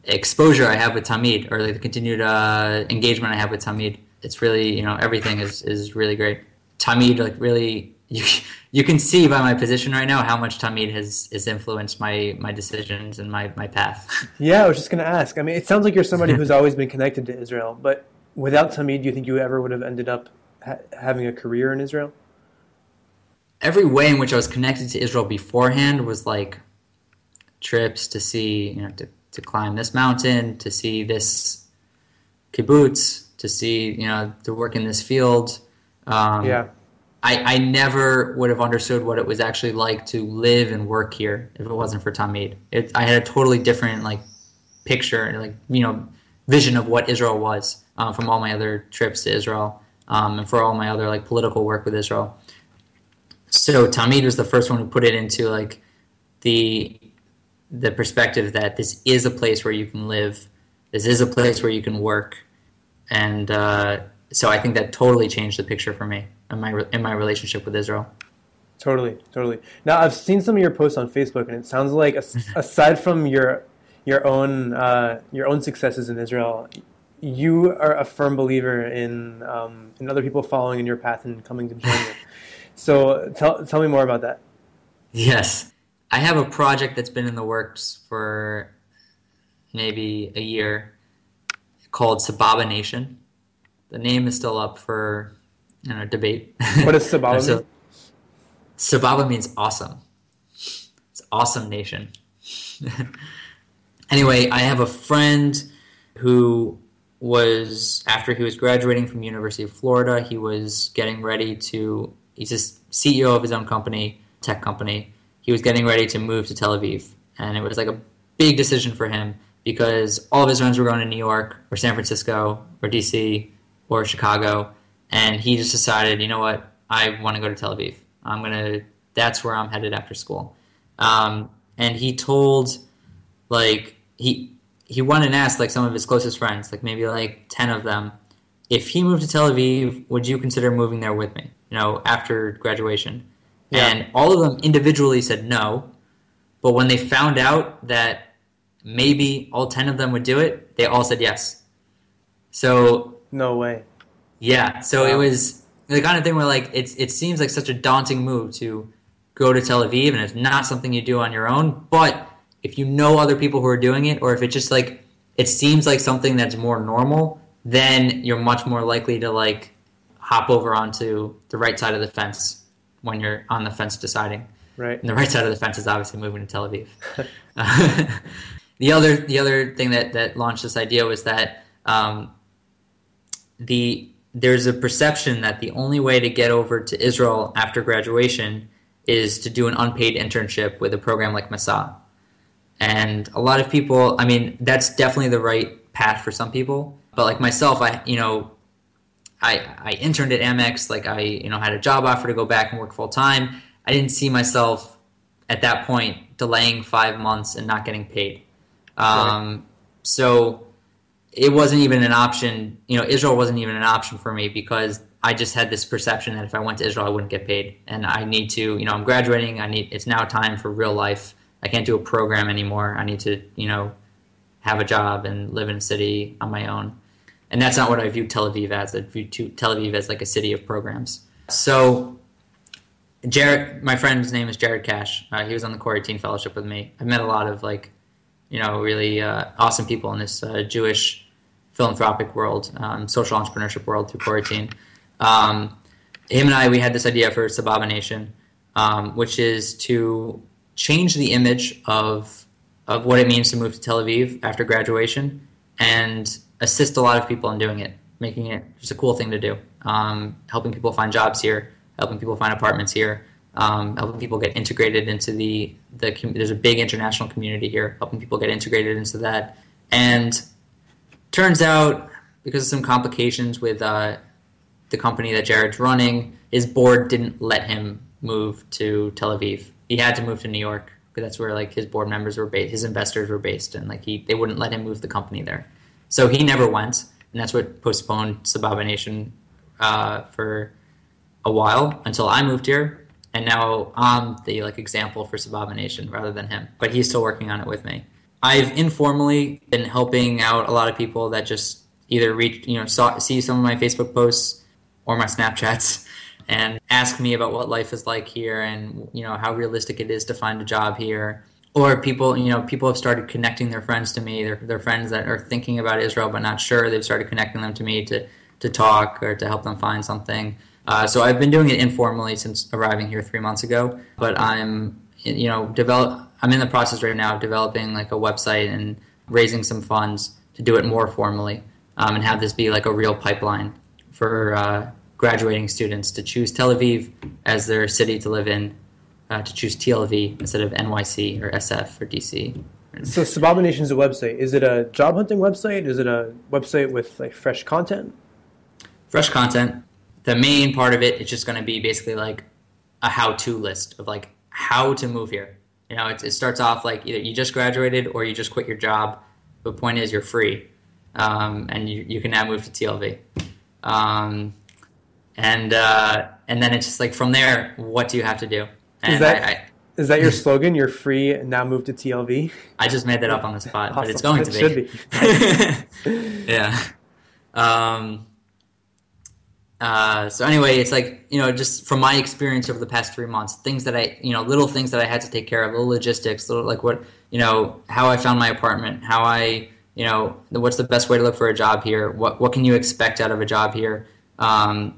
Speaker 3: exposure I have with Tamid, or like the continued uh, engagement I have with Tamid. It's really you know everything is is really great. Tamid like really you you can see by my position right now how much Tamid has has influenced my my decisions and my my path.
Speaker 2: Yeah, I was just gonna ask. I mean, it sounds like you're somebody who's always been connected to Israel, but without Tamid, do you think you ever would have ended up ha- having a career in Israel?
Speaker 3: Every way in which I was connected to Israel beforehand was like trips to see, you know, to, to climb this mountain, to see this kibbutz, to see, you know, to work in this field.
Speaker 2: Um, yeah.
Speaker 3: I, I never would have understood what it was actually like to live and work here if it wasn't for Tamid. It, I had a totally different like picture, and like you know, vision of what Israel was uh, from all my other trips to Israel um, and for all my other like political work with Israel. So Tamid was the first one who put it into like the the perspective that this is a place where you can live, this is a place where you can work, and uh, so I think that totally changed the picture for me in my in my relationship with Israel.
Speaker 2: Totally, totally. Now I've seen some of your posts on Facebook, and it sounds like aside from your your own uh, your own successes in Israel, you are a firm believer in um, in other people following in your path and coming to join you. So tell tell me more about that.
Speaker 3: Yes, I have a project that's been in the works for maybe a year called Sababa Nation. The name is still up for you know debate.
Speaker 2: What does Sababa so, mean?
Speaker 3: Sababa means awesome. It's awesome nation. anyway, I have a friend who was after he was graduating from University of Florida, he was getting ready to. He's a CEO of his own company, tech company. He was getting ready to move to Tel Aviv, and it was like a big decision for him because all of his friends were going to New York or San Francisco or DC or Chicago, and he just decided, you know what, I want to go to Tel Aviv. I'm gonna. That's where I'm headed after school. Um, and he told, like he he went and asked like some of his closest friends, like maybe like ten of them, if he moved to Tel Aviv, would you consider moving there with me? You know, after graduation, yeah. and all of them individually said no. But when they found out that maybe all 10 of them would do it, they all said yes. So,
Speaker 2: No way.
Speaker 3: yeah, so it was the kind of thing where like it's it seems like such a daunting move to go to Tel Aviv and it's not something you do on your own, but if you know other people who are doing it or if it just like it seems like something that's more normal, then you're much more likely to like hop over onto the right side of the fence when you're on the fence deciding.
Speaker 2: Right.
Speaker 3: And the right side of the fence is obviously moving to Tel Aviv. the other the other thing that that launched this idea was that um, the there's a perception that the only way to get over to Israel after graduation is to do an unpaid internship with a program like Masa. And a lot of people, I mean, that's definitely the right path for some people. But like myself, I you know, I I interned at Amex, like I you know had a job offer to go back and work full time. I didn't see myself at that point delaying five months and not getting paid. Um, So it wasn't even an option. You know, Israel wasn't even an option for me because I just had this perception that if I went to Israel, I wouldn't get paid. And I need to, you know, I'm graduating. I need. It's now time for real life. I can't do a program anymore. I need to, you know, have a job and live in a city on my own. And that's not what I view Tel Aviv as. I view Tel Aviv as like a city of programs. So Jared, my friend's name is Jared Cash. Uh, he was on the Teen Fellowship with me. I've met a lot of like, you know, really uh, awesome people in this uh, Jewish philanthropic world, um, social entrepreneurship world through Teen. Um, him and I, we had this idea for Sababa Nation, um, which is to change the image of of what it means to move to Tel Aviv after graduation and assist a lot of people in doing it, making it just a cool thing to do. Um, helping people find jobs here, helping people find apartments here, um, helping people get integrated into the the. There's a big international community here, helping people get integrated into that. And turns out, because of some complications with uh, the company that Jared's running, his board didn't let him move to Tel Aviv. He had to move to New York because that's where like his board members were based, his investors were based, and like he they wouldn't let him move the company there. So he never went, and that's what postponed Sababa uh, for a while until I moved here, and now I'm the like example for Sababa rather than him. But he's still working on it with me. I've informally been helping out a lot of people that just either reach, you know, saw, see some of my Facebook posts or my Snapchats and ask me about what life is like here and you know how realistic it is to find a job here. Or people, you know, people have started connecting their friends to me. Their their friends that are thinking about Israel but not sure. They've started connecting them to me to to talk or to help them find something. Uh, so I've been doing it informally since arriving here three months ago. But I'm, you know, develop. I'm in the process right now of developing like a website and raising some funds to do it more formally um, and have this be like a real pipeline for uh, graduating students to choose Tel Aviv as their city to live in, uh, to choose TLV instead of NYC or SF or DC.
Speaker 2: So Sababa Nation's a website. Is it a job hunting website? Is it a website with like fresh content?
Speaker 3: fresh content. The main part of it is just going to be basically like a how-to list of like how to move here. You know, it, it starts off like either you just graduated or you just quit your job. The point is you're free, um, and you, you can now move to TLV. Um, and uh, and then it's just like from there, what do you have to do? And
Speaker 2: Is that-
Speaker 3: I, I,
Speaker 2: Is that your slogan? You're free now move to TLV.
Speaker 3: I just made that up on the spot, but it's
Speaker 2: Awesome.
Speaker 3: going to be.
Speaker 2: should be.
Speaker 3: yeah. Um, uh, so anyway, it's like you know, just from my experience over the past three months, things that I, you know, little things that I had to take care of, little logistics, little like what, you know, how I found my apartment, how I, you know, what's the best way to look for a job here, what what can you expect out of a job here, um,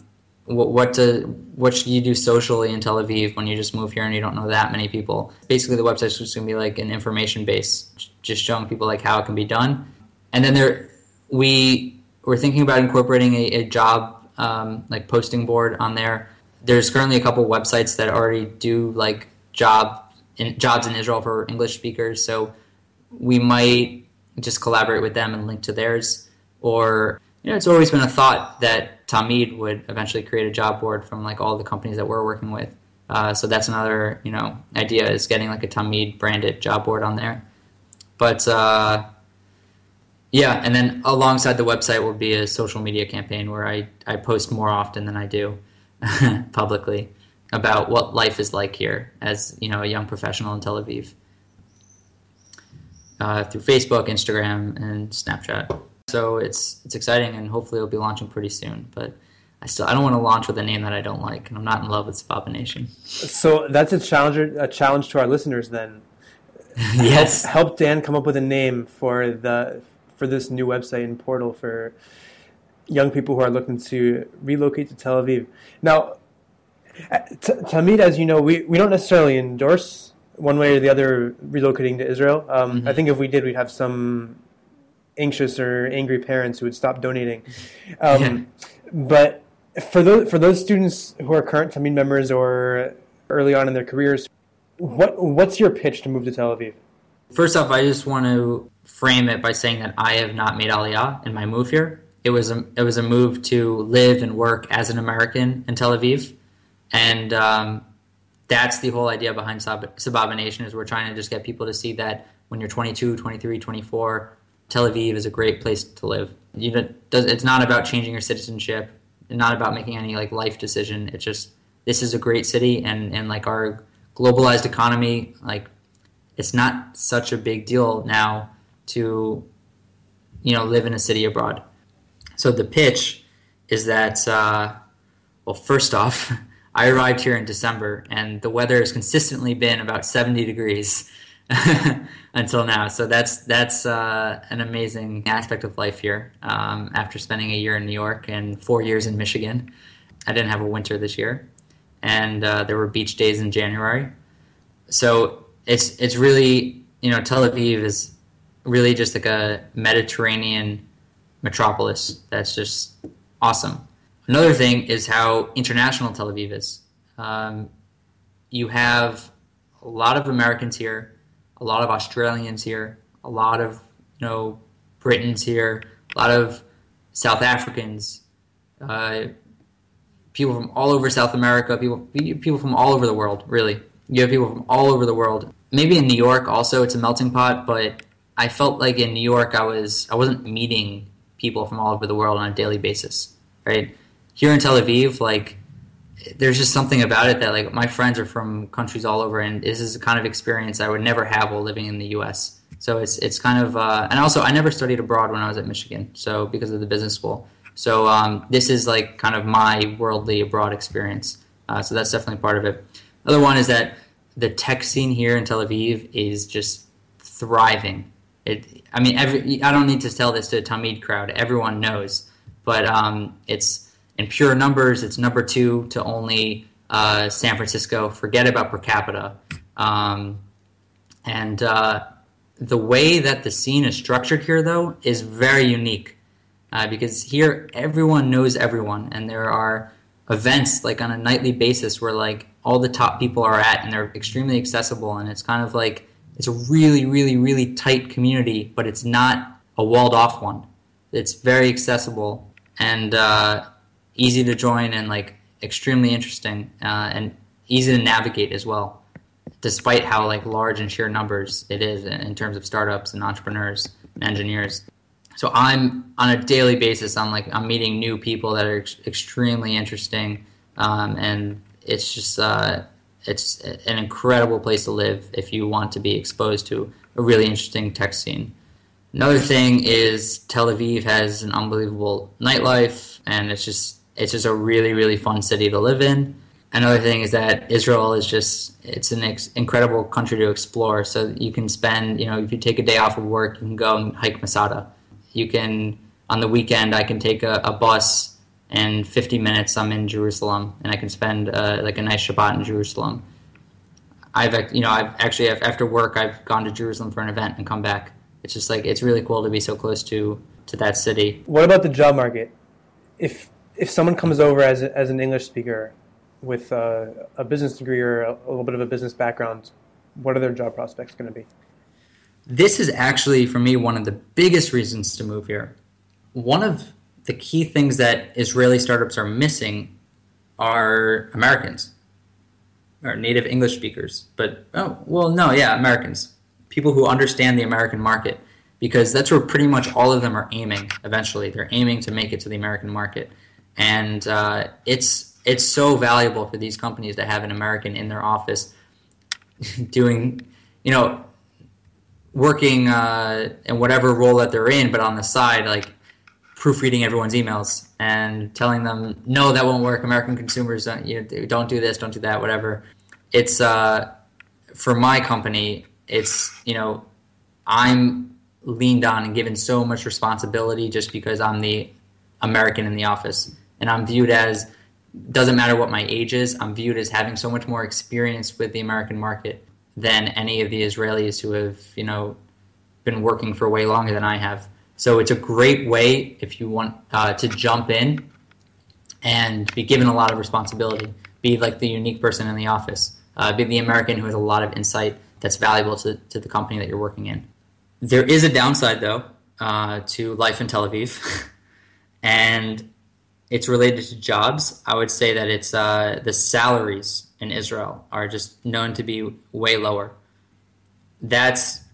Speaker 3: what what to what should you do socially in Tel Aviv when you just move here and you don't know that many people. Basically, the website's just going to be like an information base, just showing people like how it can be done, and then there we we're thinking about incorporating a, a job um, like posting board on there. There's currently a couple websites that already do like job in, jobs in Israel for English speakers, so we might just collaborate with them and link to theirs. Or you know, it's always been a thought that Tamid would eventually create a job board from like all the companies that we're working with. Uh, so that's another you know idea is getting like a Tamid branded job board on there. But uh, yeah, and then alongside the website will be a social media campaign where I, I post more often than I do publicly about what life is like here as you know a young professional in Tel Aviv. uh, through Facebook, Instagram, and Snapchat. So it's it's exciting, and hopefully it'll be launching pretty soon. But I still I don't want to launch with a name that I don't like, and I'm not in love with Sababa Nation.
Speaker 2: So that's a challenge a challenge to our listeners then.
Speaker 3: yes.
Speaker 2: Help, help Dan come up with a name for the for this new website and portal for young people who are looking to relocate to Tel Aviv. Now, T- Tamid, as you know, we, we don't necessarily endorse one way or the other relocating to Israel. Um, mm-hmm. I think if we did, we'd have some anxious or angry parents who would stop donating. Um, yeah. But for those for those students who are current Tamid members or early on in their careers, what what's your pitch to move to Tel Aviv?
Speaker 3: First off, I just want to frame it by saying that I have not made Aliyah in my move here. It was a it was a move to live and work as an American in Tel Aviv, and um, that's the whole idea behind Sababa Nation is we're trying to just get people to see that when you're 22, 23, 24, Tel Aviv is a great place to live. You know, it's not about changing your citizenship, not about making any like life decision. It's just this is a great city, and and like our globalized economy, like it's not such a big deal now to you know live in a city abroad. So the pitch is that uh, well, first off, I arrived here in December, and the weather has consistently been about 70 degrees until now. So that's that's uh, an amazing aspect of life here. Um, after spending a year in New York and four years in Michigan, I didn't have a winter this year, and uh, there were beach days in January. So it's it's really you know Tel Aviv is really just like a Mediterranean metropolis that's just awesome. Another thing is how international Tel Aviv is. Um, you have a lot of Americans here, a lot of Australians here, a lot of you know Britons here, a lot of South Africans, uh, people from all over South America, people people from all over the world. Really, you have people from all over the world. Maybe in New York also it's a melting pot, but I felt like in New York I was I wasn't meeting people from all over the world on a daily basis, right? Here in Tel Aviv, like there's just something about it that like my friends are from countries all over, and this is a kind of experience I would never have while living in the U.S. So it's it's kind of uh, and also I never studied abroad when I was at Michigan, so because of the business school. So um, this is like kind of my worldly abroad experience. Uh, so that's definitely part of it. Other one is that the tech scene here in Tel Aviv is just thriving. It, I mean, every, I don't need to tell this to a Tamid crowd. Everyone knows, but um, it's in pure numbers. It's number two to only uh, San Francisco. Forget about per capita, um, and uh, the way that the scene is structured here, though, is very unique uh, because here everyone knows everyone, and there are events like on a nightly basis where like all the top people are at, and they're extremely accessible, and it's kind of like it's a really, really, really tight community, but it's not a walled off one. It's very accessible and uh, easy to join and like extremely interesting uh, and easy to navigate as well. Despite how like large and sheer numbers it is in terms of startups and entrepreneurs and engineers. So I'm on a daily basis. I'm like I'm meeting new people that are ex- extremely interesting, um, and it's just uh, it's an incredible place to live if you want to be exposed to a really interesting tech scene. Another thing is Tel Aviv has an unbelievable nightlife, and it's just it's just a really really fun city to live in. Another thing is that Israel is just it's an ex- incredible country to explore. So you can spend you know if you take a day off of work, you can go and hike Masada. You can on the weekend I can take a, a bus and 50 minutes I'm in Jerusalem, and I can spend uh, like a nice Shabbat in Jerusalem. I've you know I've actually after work I've gone to Jerusalem for an event and come back. It's just like it's really cool to be so close to to that city.
Speaker 2: What about the job market? If if someone comes over as as an English speaker with a, a business degree or a, a little bit of a business background, what are their job prospects going to be?
Speaker 3: This is actually for me one of the biggest reasons to move here. One of the key things that Israeli startups are missing are Americans or native English speakers. But oh, well, no, yeah, Americans, people who understand the American market, because that's where pretty much all of them are aiming. Eventually, they're aiming to make it to the American market, and uh, it's it's so valuable for these companies to have an American in their office doing, you know, working uh, in whatever role that they're in, but on the side, like proofreading everyone's emails and telling them, no, that won't work. American consumers don't you know, don't do this, don't do that, whatever. It's uh, for my company. It's you know, I'm leaned on and given so much responsibility just because I'm the American in the office, and I'm viewed as doesn't matter what my age is. I'm viewed as having so much more experience with the American market than any of the Israelis who have, you know, been working for way longer than I have. So it's a great way if you want uh, to jump in and be given a lot of responsibility, be like the unique person in the office, uh, be the American who has a lot of insight that's valuable to, to the company that you're working in. There is a downside, though, uh, to life in Tel Aviv, and it's related to jobs. I would say that it's uh, the salaries in Israel are just known to be way lower. That's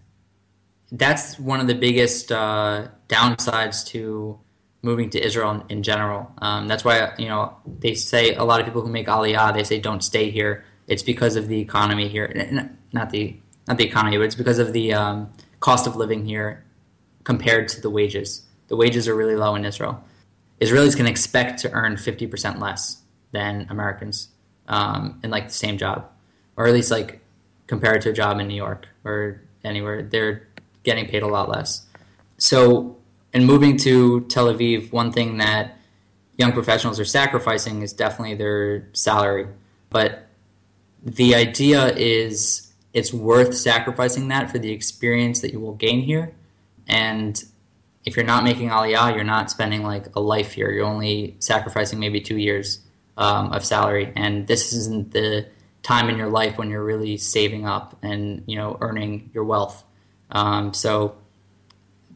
Speaker 3: that's one of the biggest uh, downsides to moving to Israel in, general. Um, that's why you know they say a lot of people who make Aliyah they say don't stay here. It's because of the economy here, not the not the economy, but it's because of the um, cost of living here compared to the wages. The wages are really low in Israel. Israelis can expect to earn fifty percent less than Americans um, in like the same job, or at least like compared to a job in New York or anywhere. They're getting paid a lot less. So, in moving to Tel Aviv, one thing that young professionals are sacrificing is definitely their salary. But the idea is it's worth sacrificing that for the experience that you will gain here. And if you're not making Aliyah, you're not spending like a life here. You're only sacrificing maybe two years um, of salary. And this isn't the time in your life when you're really saving up and you know earning your wealth. Um, so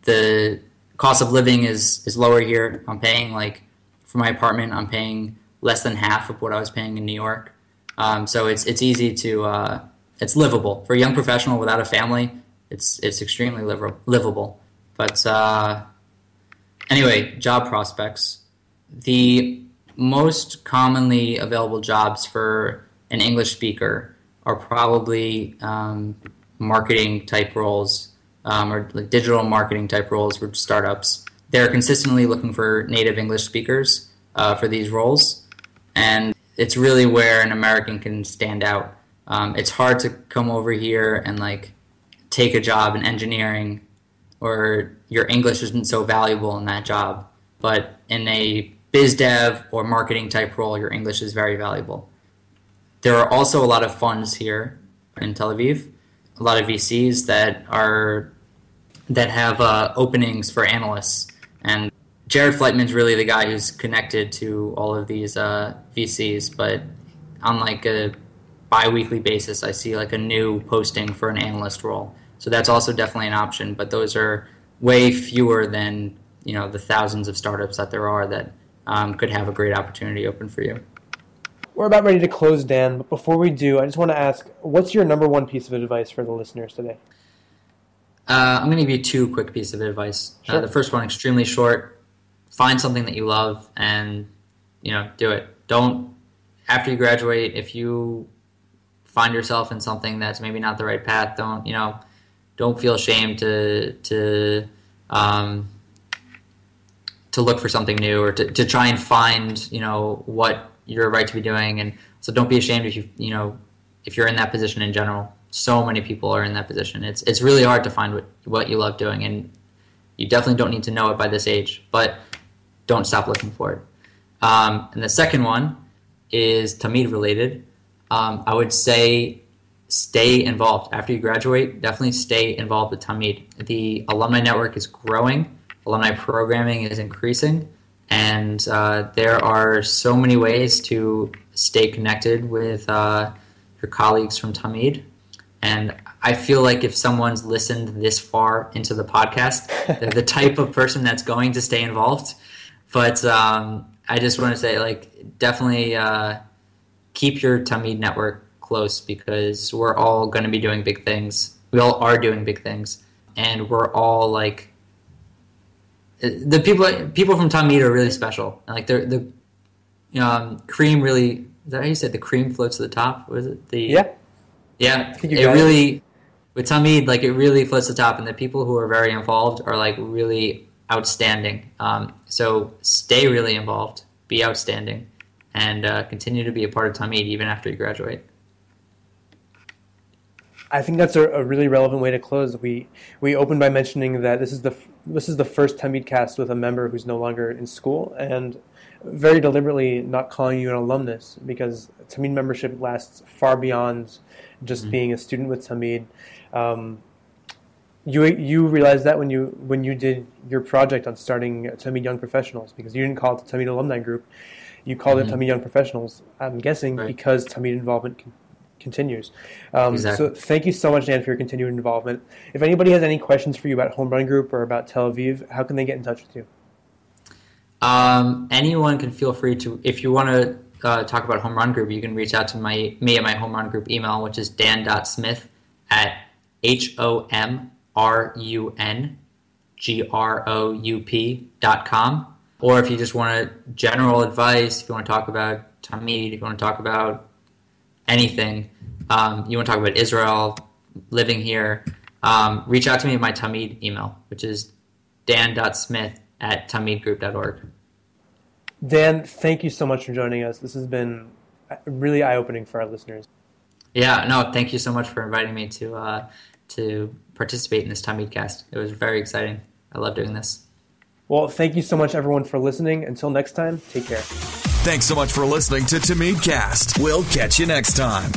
Speaker 3: the cost of living is is lower here. I'm paying like for my apartment, I'm paying less than half of what I was paying in New York. Um, so it's it's easy to uh, it's livable for a young professional without a family. It's it's extremely livable. But uh, anyway, job prospects. The most commonly available jobs for an English speaker are probably um, marketing type roles um, or like digital marketing type roles for startups. They're consistently looking for native English speakers uh, for these roles, and it's really where an American can stand out. Um, it's hard to come over here and like take a job in engineering, or your English isn't so valuable in that job. But in a biz dev or marketing type role, your English is very valuable. There are also a lot of funds here in Tel Aviv a lot of VCs that are that have uh, openings for analysts. And Jared Fleitman's really the guy who's connected to all of these uh, VCs. But on like a biweekly basis, I see like a new posting for an analyst role. So that's also definitely an option. But those are way fewer than you know the thousands of startups that there are that um, could have a great opportunity open for you.
Speaker 2: We're about ready to close, Dan, but before we do, I just want to ask what's your number one piece of advice for the listeners today?
Speaker 3: Uh, I'm going to give you two quick pieces of advice. Uh, sure. Uh, the first one, extremely short. Find something that you love and you know do it. Don't after you graduate if you find yourself in something that's maybe not the right path. Don't you know? Don't feel ashamed to to um, to look for something new or to, to try and find you know what you're right to be doing. And so don't be ashamed if you you know if you're in that position in general. So many people are in that position. It's it's really hard to find what what you love doing, and you definitely don't need to know it by this age. But don't stop looking for it. Um, and the second one is Tamid related. Um, I would say stay involved after you graduate. Definitely stay involved with Tamid. The alumni network is growing. Alumni programming is increasing. And uh, there are so many ways to stay connected with uh, your colleagues from Tamid. And I feel like if someone's listened this far into the podcast, they're the type of person that's going to stay involved. But um, I just want to say, like, definitely uh, keep your Tamid network close because we're all going to be doing big things. We all are doing big things, and we're all like the people people from Tamid are really special. Like they're the um, cream really. Is that how you said the cream floats to the top? Was it the
Speaker 2: yeah
Speaker 3: yeah? It really with Tamid, like it really floats to the top, and the people who are very involved are like really outstanding. Um, so stay really involved, be outstanding, and uh, continue to be a part of Tamid even after you graduate.
Speaker 2: I think that's a, a, really relevant way to close. We we opened by mentioning that this is the this is the first Tamid cast with a member who's no longer in school, and very deliberately not calling you an alumnus because Tamid membership lasts far beyond just mm-hmm. being a student with Tamid. Um, you you realized that when you when you did your project on starting Tamid Young Professionals because you didn't call it the Tamid Alumni Group, you called mm-hmm. it Tamid Young Professionals. I'm guessing right. because Tamid involvement continues. Um, exactly. So thank you so much, Dan, for your continued involvement. If anybody has any questions for you about Home Run Group or about Tel Aviv, how can they get in touch with you?
Speaker 3: Um, anyone can feel free to if you want to uh, talk about home run group, you can reach out to my me at my home run group email, which is dan.smith at h o m r u n g r o u p dot com. Or if you just want a general advice, if you want to talk about Tamid, if you want to talk about anything, um, you want to talk about Israel, living here, um, reach out to me at my Tamid email, which is dan.smith at tamidgroup.org.
Speaker 2: Dan, thank you so much for joining us. This has been really eye opening for our listeners.
Speaker 3: Yeah, no, thank you so much for inviting me to uh, to participate in this Tamid cast. It was very exciting. I love doing this.
Speaker 2: Well, thank you so much, everyone, for listening. Until next time, take care.
Speaker 1: Thanks so much for listening to Tamid Cast. We'll catch you next time.